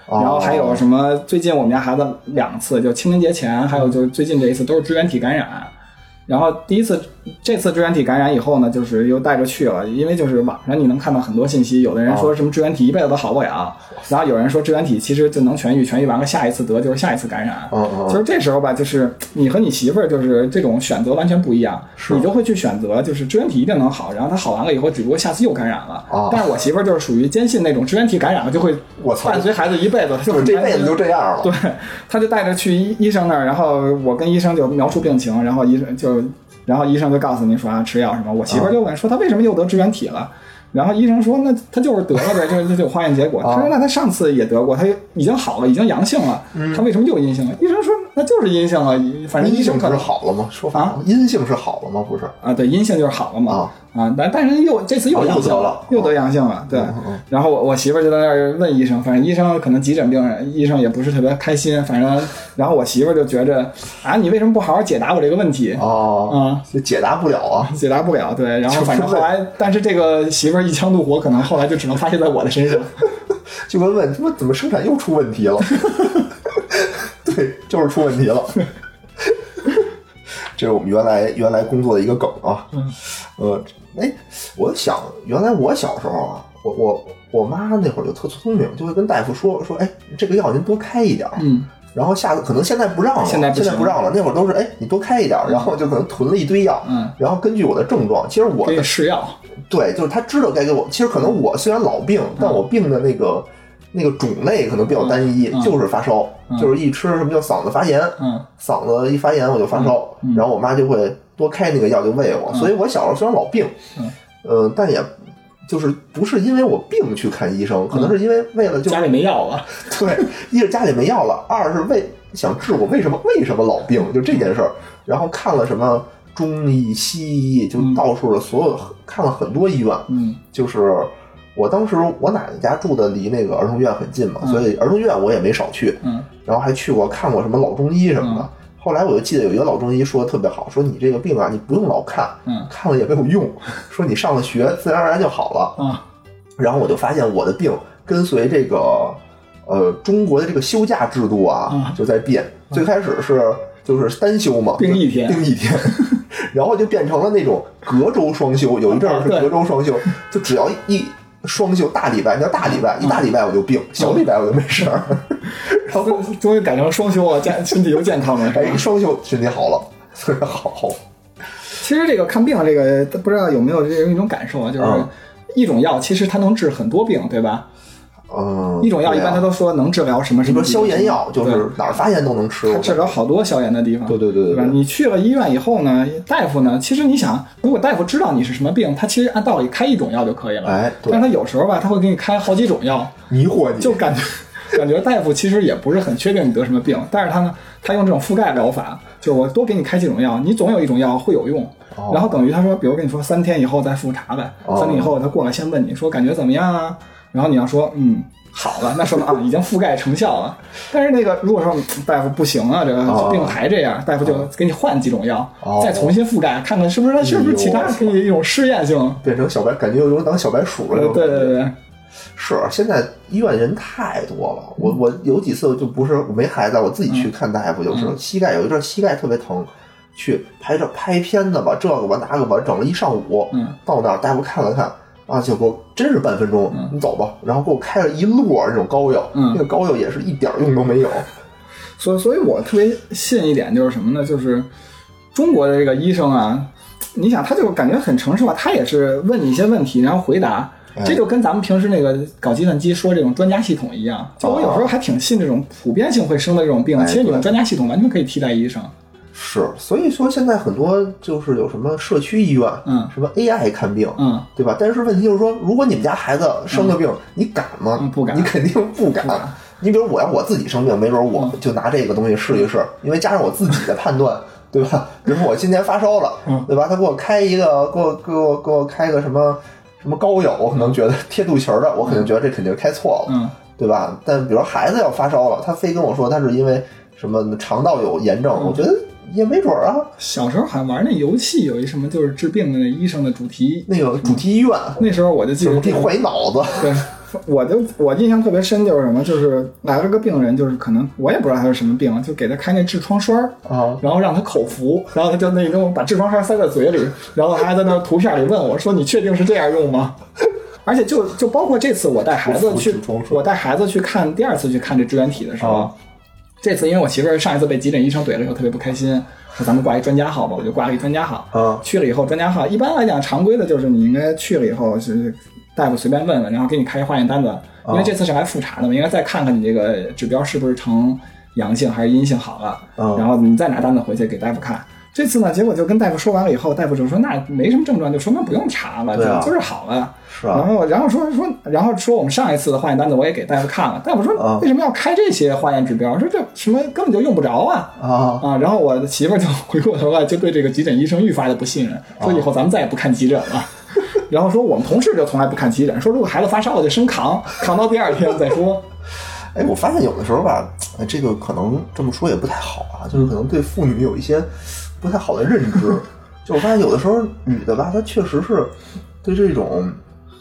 S1: 哦
S2: 然后还有什么最近我们家孩子两次，就清明节前，还有就是最近这一次都是支原体感染。然后第一次这次支原体感染以后呢，就是又带着去了，因为就是网上你能看到很多信息，有的人说什么支原体一辈子都好不了，然后有人说支原体其实就能痊愈，痊愈完了下一次得就是下一次感染。
S1: 嗯嗯
S2: 就是这时候吧，就是你和你媳妇儿就是这种选择完全不一样，你就会去选择就是支原体一定能好，然后它好完了以后，只不过下次又感染了。
S1: 啊
S2: 但是我媳妇儿就是属于坚信那种支原体感染了就会
S1: 我操
S2: 伴随孩子一辈子，就
S1: 就是这辈子就这样了。
S2: 对，他就带着去医医生那儿，然后我跟医生就描述病情，然后医生就，然后医生就告诉你说啊，吃药什么。我媳妇儿就问说他为什么又得支原体了，然后医生说那他就是得了呗，就就有化验结果。他说那他上次也得过，他已经好了，已经阳性了，他为什么又阴性了？医生说那就是阴性了，反正医生可能
S1: 好了吗？说
S2: 啊
S1: 阴性是好了吗？不是。
S2: 啊，对，阴性就是好了嘛。
S1: 啊
S2: 啊，但但是又这次又阳性
S1: 得了
S2: 又得阳性了，对。
S1: 嗯
S2: 然后我我媳妇儿就在那儿问医生，反正医生可能急诊病人，医生也不是特别开心，反正然后我媳妇儿就觉着啊，你为什么不好好解答我这个问题？
S1: 哦，
S2: 啊，
S1: 这解答不了啊。
S2: 解答不了，对。然后反正后来，但是这个媳妇儿一腔怒火，可能后来就只能发泄在我的身上。*laughs*
S1: 就问问他妈怎么生产又出问题了，*laughs* 对，就是出问题了。*laughs* 这是我们原来原来工作的一个梗啊。
S2: 嗯，
S1: 呃，哎，我想原来我小时候啊，我我我妈那会儿就特聪明，就会跟大夫说说，哎，这个药您多开一点儿。
S2: 嗯，
S1: 然后下次可能现在不让了，
S2: 现在不行
S1: 不让了。那会儿都是哎，你多开一点儿，然后就可能囤了一堆药，
S2: 嗯，
S1: 然后根据我的症状，其实我
S2: 试药。
S1: 对，就是他知道该给我。其实可能我虽然老病，但我病的那个那个种类可能比较单一，就是发烧，就是一吃什么叫嗓子发炎，
S2: 嗯
S1: 嗓子一发炎我就发烧，然后我妈就会多开那个药就喂我。所以我小时候虽然老病，
S2: 嗯
S1: 呃，但也就是不是因为我病去看医生，可能是因为为了就
S2: 家里没药了。*laughs*
S1: 对，一是家里没药了，二是为想治我为什么为什么老病，就这件事儿。然后看了什么中医、西医，就到处的所有看了很多医院，
S2: 嗯
S1: 就是我当时我奶奶家住的离那个儿童医院很近嘛，所以儿童医院我也没少去，
S2: 嗯
S1: 然后还去过看过什么老中医什么的。后来我就记得有一个老中医说的特别好，说你这个病啊，你不用老看，
S2: 嗯
S1: 看了也没有用，*laughs* 说你上了学自然而然就好了。
S2: 啊
S1: 然后我就发现我的病跟随这个呃中国的这个休假制度啊
S2: 啊
S1: 就在变。最开始是就是单休嘛，
S2: 定一天
S1: 定一天，*laughs* 然后就变成了那种隔周双休。有一阵儿是隔周双休，就只要一双休大礼拜，你要大礼拜一大礼拜我就病，小礼拜我就没事儿。然后
S2: 终终于改成双休了，健身体又健康了，
S1: 哎，双休身体好了，*laughs* 特别好。
S2: 其实这个看病这个不知道有没有这一种感受啊，就是
S1: 嗯
S2: 一种药其实它能治很多病，对吧？
S1: 嗯，
S2: 一种药一般它
S1: 对啊
S2: 都说能治疗什么什么。
S1: 消炎药就是哪儿发炎都能吃，
S2: 它治疗好多消炎的地方，
S1: 对对对对
S2: 对吧？你去了医院以后呢，大夫呢，其实你想，如果大夫知道你是什么病，他其实按道理开一种药就可以了。
S1: 哎对
S2: 但他有时候吧，他会给你开好几种药，
S1: 迷惑你
S2: 就感觉感觉大夫其实也不是很确定你得什么病，但是他呢，他用这种覆盖疗法，就是我多给你开几种药，你总有一种药会有用。
S1: 哦
S2: 然后等于他说，比如跟你说三天以后再复查呗，
S1: 哦
S2: 三天以后他过来先问你说感觉怎么样啊，然后你要说嗯好了，那说明啊已经覆盖成效了。*laughs* 但是那个如果说嗯大夫不行啊，这个
S1: 哦
S2: 病还这样，大夫就给你换几种药，
S1: 哦
S2: 再重新覆盖，看看是不是是不是其他可以一种试验性。
S1: 变成小白，感觉有种当小白鼠了。
S2: 呃，对对对对，
S1: 是现在医院人太多了，我我有几次就不是我没孩子，我自己去看大夫，就是膝盖有一阵膝盖特别疼，去拍照拍片子吧，这个吧那个吧，整了一上午，
S2: 嗯
S1: 到那儿大夫看了看。啊，就给我真是半分钟，你走吧，然后给我开了一摞那种膏药，
S2: 嗯
S1: 那个膏药也是一点用都没有。
S2: 所以所以我特别信一点就是什么呢？就是中国的这个医生啊，你想他就感觉很诚实吧，他也是问你一些问题，然后回答。这就跟咱们平时那个搞计算机说这种专家系统一样，就我有时候还挺信这种普遍性会生的这种病。
S1: 哎
S2: 其实你们专家系统完全可以替代医生。
S1: 是，所以说现在很多就是有什么社区医院，
S2: 嗯
S1: 什么 AI 看病，
S2: 嗯，
S1: 对吧？但是问题就是说，如果你们家孩子生个病，你敢吗？
S2: 嗯不敢
S1: 你肯定不敢。你比如我要我自己生病，没准我就拿这个东西试一试，因为加上我自己的判断，对吧？比如说我今天发烧了，
S2: 嗯
S1: 对吧？他给我开一个，给我给我给我开个什么什么膏药，我可能觉得贴肚脐儿的，我肯定觉得这肯定是开错了，
S2: 嗯
S1: 对吧？但比如孩子要发烧了，他非跟我说他是因为什么肠道有炎症，我觉得也没准儿啊。
S2: 小时候好像玩那游戏有一什么就是治病的那医生的主题，
S1: 那个主题医院，
S2: 那时候我就记得
S1: 给你换一脑子，
S2: 对，我就我印象特别深，就是什么，就是来了个病人，就是可能我也不知道他是什么病，就给他开那痔疮栓儿
S1: 啊
S2: 然后让他口服，然后他就那种把痔疮栓塞在嘴里，然后还在那图片里问我说：“你确定是这样用吗？” *laughs* 而且就就包括这次我带孩子去我带孩子去看第二次去看这支原体的时候，
S1: 啊
S2: 这次因为我媳妇儿上一次被急诊医生怼了以后特别不开心，说咱们挂一专家号吧，我就挂了一专家号。
S1: 啊
S2: 去了以后，专家号一般来讲常规的就是你应该去了以后是大夫随便问问，然后给你开一化验单子，因为这次是来复查的嘛，应该再看看你这个指标是不是呈阳性还是阴性好了，
S1: 嗯
S2: 然后你再拿单子回去给大夫看。这次呢，结果就跟大夫说完了以后，大夫就说那没什么症状，就说明不用查了，
S1: 啊
S2: 就就是好了。
S1: 是啊
S2: 然后然后说说，然后说我们上一次的化验单子我也给大夫看了，大夫说
S1: 啊
S2: 为什么要开这些化验指标？说这什么根本就用不着啊。
S1: 啊
S2: 啊，然后我媳妇儿就回过头来就对这个急诊医生愈发的不信任，说以后咱们再也不看急诊了。*laughs* 然后说我们同事就从来不看急诊，说如果孩子发烧了就生扛，*laughs* 扛到第二天再说。*laughs*
S1: 哎，我发现有的时候吧，哎，这个可能这么说也不太好啊，就是可能对妇女有一些不太好的认知。*laughs* 就我发现有的时候女的吧，她确实是对这种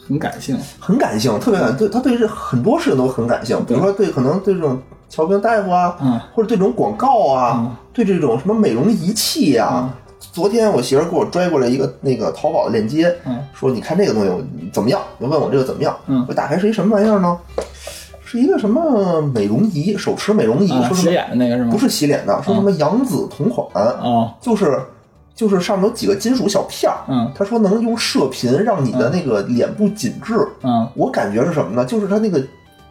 S2: 很感性，
S1: 很感性，特别感对，她对这很多事情都很感性，比如说对可能对这种瞧病大夫啊，
S2: 嗯
S1: 或者对这种广告啊，
S2: 嗯
S1: 对这种什么美容仪器呀、昨天我媳妇儿给我拽过来一个那个淘宝的链接，
S2: 嗯
S1: 说你看这个东西怎么样？就问我这个怎么样？
S2: 嗯
S1: 我打开是一什么玩意儿呢？是一个什么美容仪，手持美容仪，
S2: 啊，
S1: 说什么
S2: 洗脸的那个是吗？
S1: 不是洗脸的，说什么杨紫同款，
S2: 啊，
S1: 就是就是上面有几个金属小片儿，
S2: 嗯
S1: 他说能用射频让你的那个脸部紧致，
S2: 嗯
S1: 我感觉是什么呢？就是它那个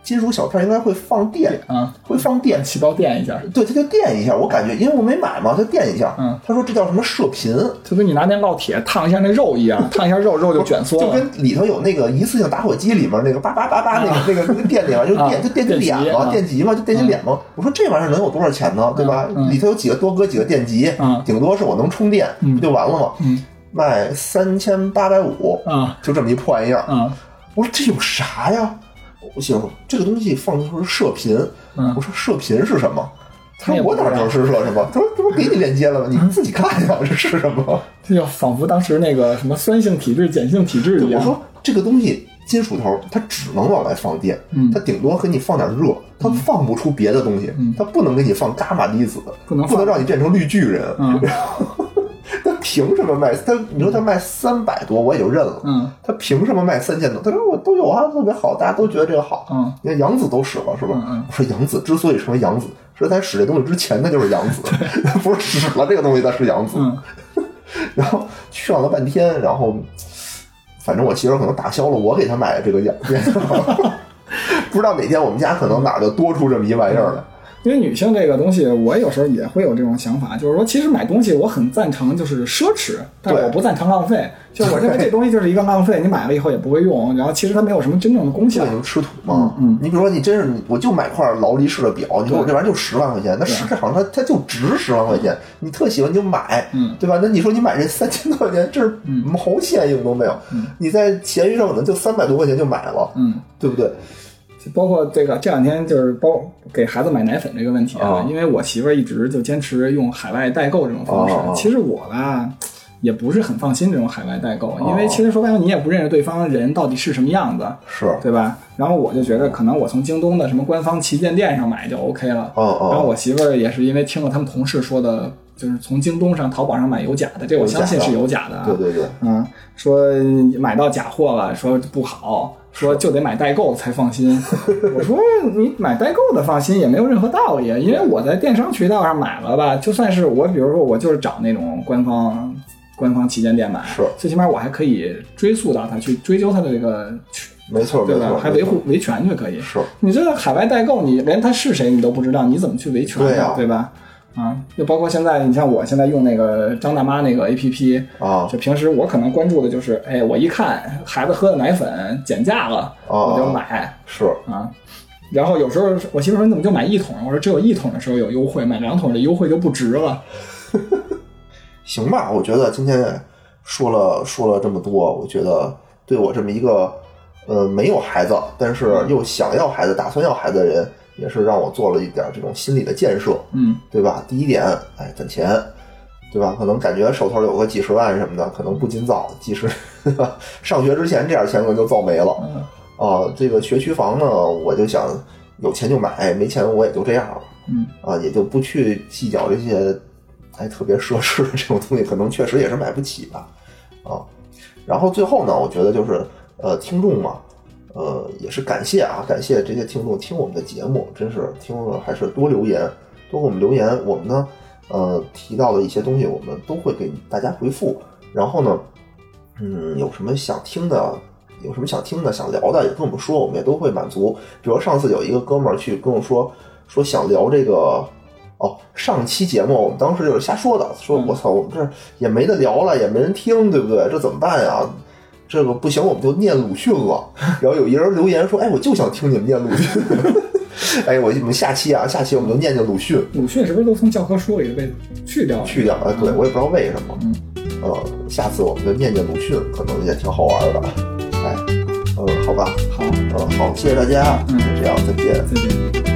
S1: 金属小片应该会放电，
S2: 啊，
S1: 会放电，
S2: 起包电一下，
S1: 对，它就电一下，我感觉，因为我没买嘛，它电一下。
S2: 嗯，
S1: 他说这叫什么射频，
S2: 就跟你拿那烙铁烫一下那肉一样，*laughs* 烫一下肉，肉就卷缩了。
S1: 就跟里头有那个一次性打火机里面那个叭叭叭叭那个那个那个电里面就电
S2: 啊
S1: 就电你脸嘛，
S2: 电极啊
S1: 电极嘛，就电你脸嘛。我说这玩意儿能有多少钱呢？对吧？里头有几个多搁几个电极
S2: 嗯，
S1: 顶多是我能充电，
S2: 嗯
S1: 不就完了吗？
S2: 嗯
S1: 卖三千八百五，
S2: 啊
S1: 就这么一破玩意儿。
S2: 啊
S1: 我说这有啥呀？我媳妇说这个东西放的时候是射频。
S2: 嗯
S1: 我说射频是什么？他说我哪知道是射什么？他说这不给你链接了吗？你自己看呀，这是什么？
S2: 这就仿佛当时那个什么酸性体质、碱性体质一样。
S1: 我说这个东西金属头，它只能往外放电，
S2: 嗯
S1: 它顶多给你放点热，它放不出别的东西，它不能给你放伽马粒子，
S2: 不能
S1: 不能让你变成绿巨人。
S2: 嗯
S1: 他凭什么卖？他你说他卖三百多，我也就认了。
S2: 嗯
S1: 他凭什么卖三千多？他说我都有啊，特别好，大家都觉得这个好。
S2: 嗯，
S1: 你看杨子都使了是吧？
S2: 嗯嗯
S1: 我说杨子之所以成为杨子，是在使这东西之前他就是杨子，*laughs* 不是使了这个东西他是杨子。
S2: 嗯 *laughs*
S1: 然后劝了半天，然后反正我媳妇儿可能打消了我给她买的这个养电，*laughs* 不知道哪天我们家可能哪儿就多出这么一玩意儿来。
S2: 因为女性这个东西，我有时候也会有这种想法，就是说，其实买东西我很赞成就是奢侈，但我不赞成浪费。*laughs* 就我认为这东西就是一个浪费，你买了以后也不会用，然后其实它没有什么真正的功效
S1: 这。能吃土嘛？
S2: 嗯
S1: 你比如说，你真是，我就买块劳力士的表，你说我这玩意儿就十万块钱，那实质上它它就值十万块钱，你特喜欢你就买，
S2: 嗯
S1: 对吧？那你说你买这三千多块钱，这是毛线用都没有，你在闲鱼上可能就三百多块钱就买了，
S2: 嗯，
S1: 对不对？
S2: 就包括这个这两天就是包给孩子买奶粉这个问题啊
S1: 啊，
S2: 因为我媳妇儿一直就坚持用海外代购这种方式其实我吧。也不是很放心这种海外代购，因为
S1: 哦
S2: 其实说白了，你也不认识对方人到底是什么样子，
S1: 是，
S2: 对吧？然后我就觉得，可能我从京东的什么官方旗舰店上买就 OK 了。
S1: 哦哦
S2: 然后我媳妇儿也是因为听了他们同事说的就是从京东上、淘宝上买有假的，这我相信是有假的啊。
S1: 对对对，
S2: 嗯，说买到假货了，说不好，说就得买代购才放心。*laughs* 我说你买代购的放心也没有任何道理，因为我在电商渠道上买了吧，就算是我，比如说我就是找那种官方官方旗舰店买，
S1: 是
S2: 最起码我还可以追溯到它，去追究它的这个，
S1: 没错没错，？
S2: 对吧还维护维权就可以。
S1: 是
S2: 你这个海外代购，你连他是谁你都不知道，你怎么去维权呢？
S1: 对呀
S2: 对吧？啊，就包括现在，你像我现在用那个张大妈那个 A P P，
S1: 啊
S2: 就平时我可能关注的就是，哎，我一看孩子喝的奶粉减价了，
S1: 哦
S2: 我就买
S1: 是，
S2: 啊。然后有时候我媳妇说你怎么就买一桶？我说只有一桶的时候有优惠，买两桶的优惠就不值了。*laughs*
S1: 行吧，我觉得今天说了说了这么多，我觉得对我这么一个呃没有孩子，但是又想要孩子、打算要孩子的人，也是让我做了一点这种心理的建设，
S2: 嗯，
S1: 对吧？第一点，哎，攒钱，对吧？可能感觉手头有个几十万什么的，可能不尽早，即使上学之前这点钱可能就造没了
S2: 嗯
S1: 啊。这个学区房呢，我就想有钱就买，没钱我也就这样了。
S2: 嗯
S1: 啊，也就不去计较这些，哎，特别奢侈的这种东西，可能确实也是买不起吧，啊。然后最后呢，我觉得就是呃，听众嘛，呃，也是感谢啊，感谢这些听众听我们的节目，真是听了还是多留言，多给我们留言，我们呢，呃，提到的一些东西，我们都会给大家回复。然后呢，嗯，有什么想听的，有什么想听的、想聊的，也跟我们说，我们也都会满足。比如上次有一个哥们儿去跟我说，说想聊这个。哦，上期节目我们当时就是瞎说的，说我操，我们这也没得聊了，也没人听，对不对？这怎么办呀？这个不行，我们就念鲁迅了。然后有一人留言说：“哎，我就想听你们念鲁迅。*laughs* ”哎，我我们下期啊，下期我们就念念鲁迅，
S2: 鲁迅是不是都从教科书里被去掉了？
S1: 去掉了。对我也不知道为什么。
S2: 嗯，
S1: 呃，下次我们就念念鲁迅，可能也挺好玩的。哎，嗯，好吧，
S2: 好，
S1: 嗯，好，谢谢大家，
S2: 嗯
S1: 就这样，再见。
S2: 再见。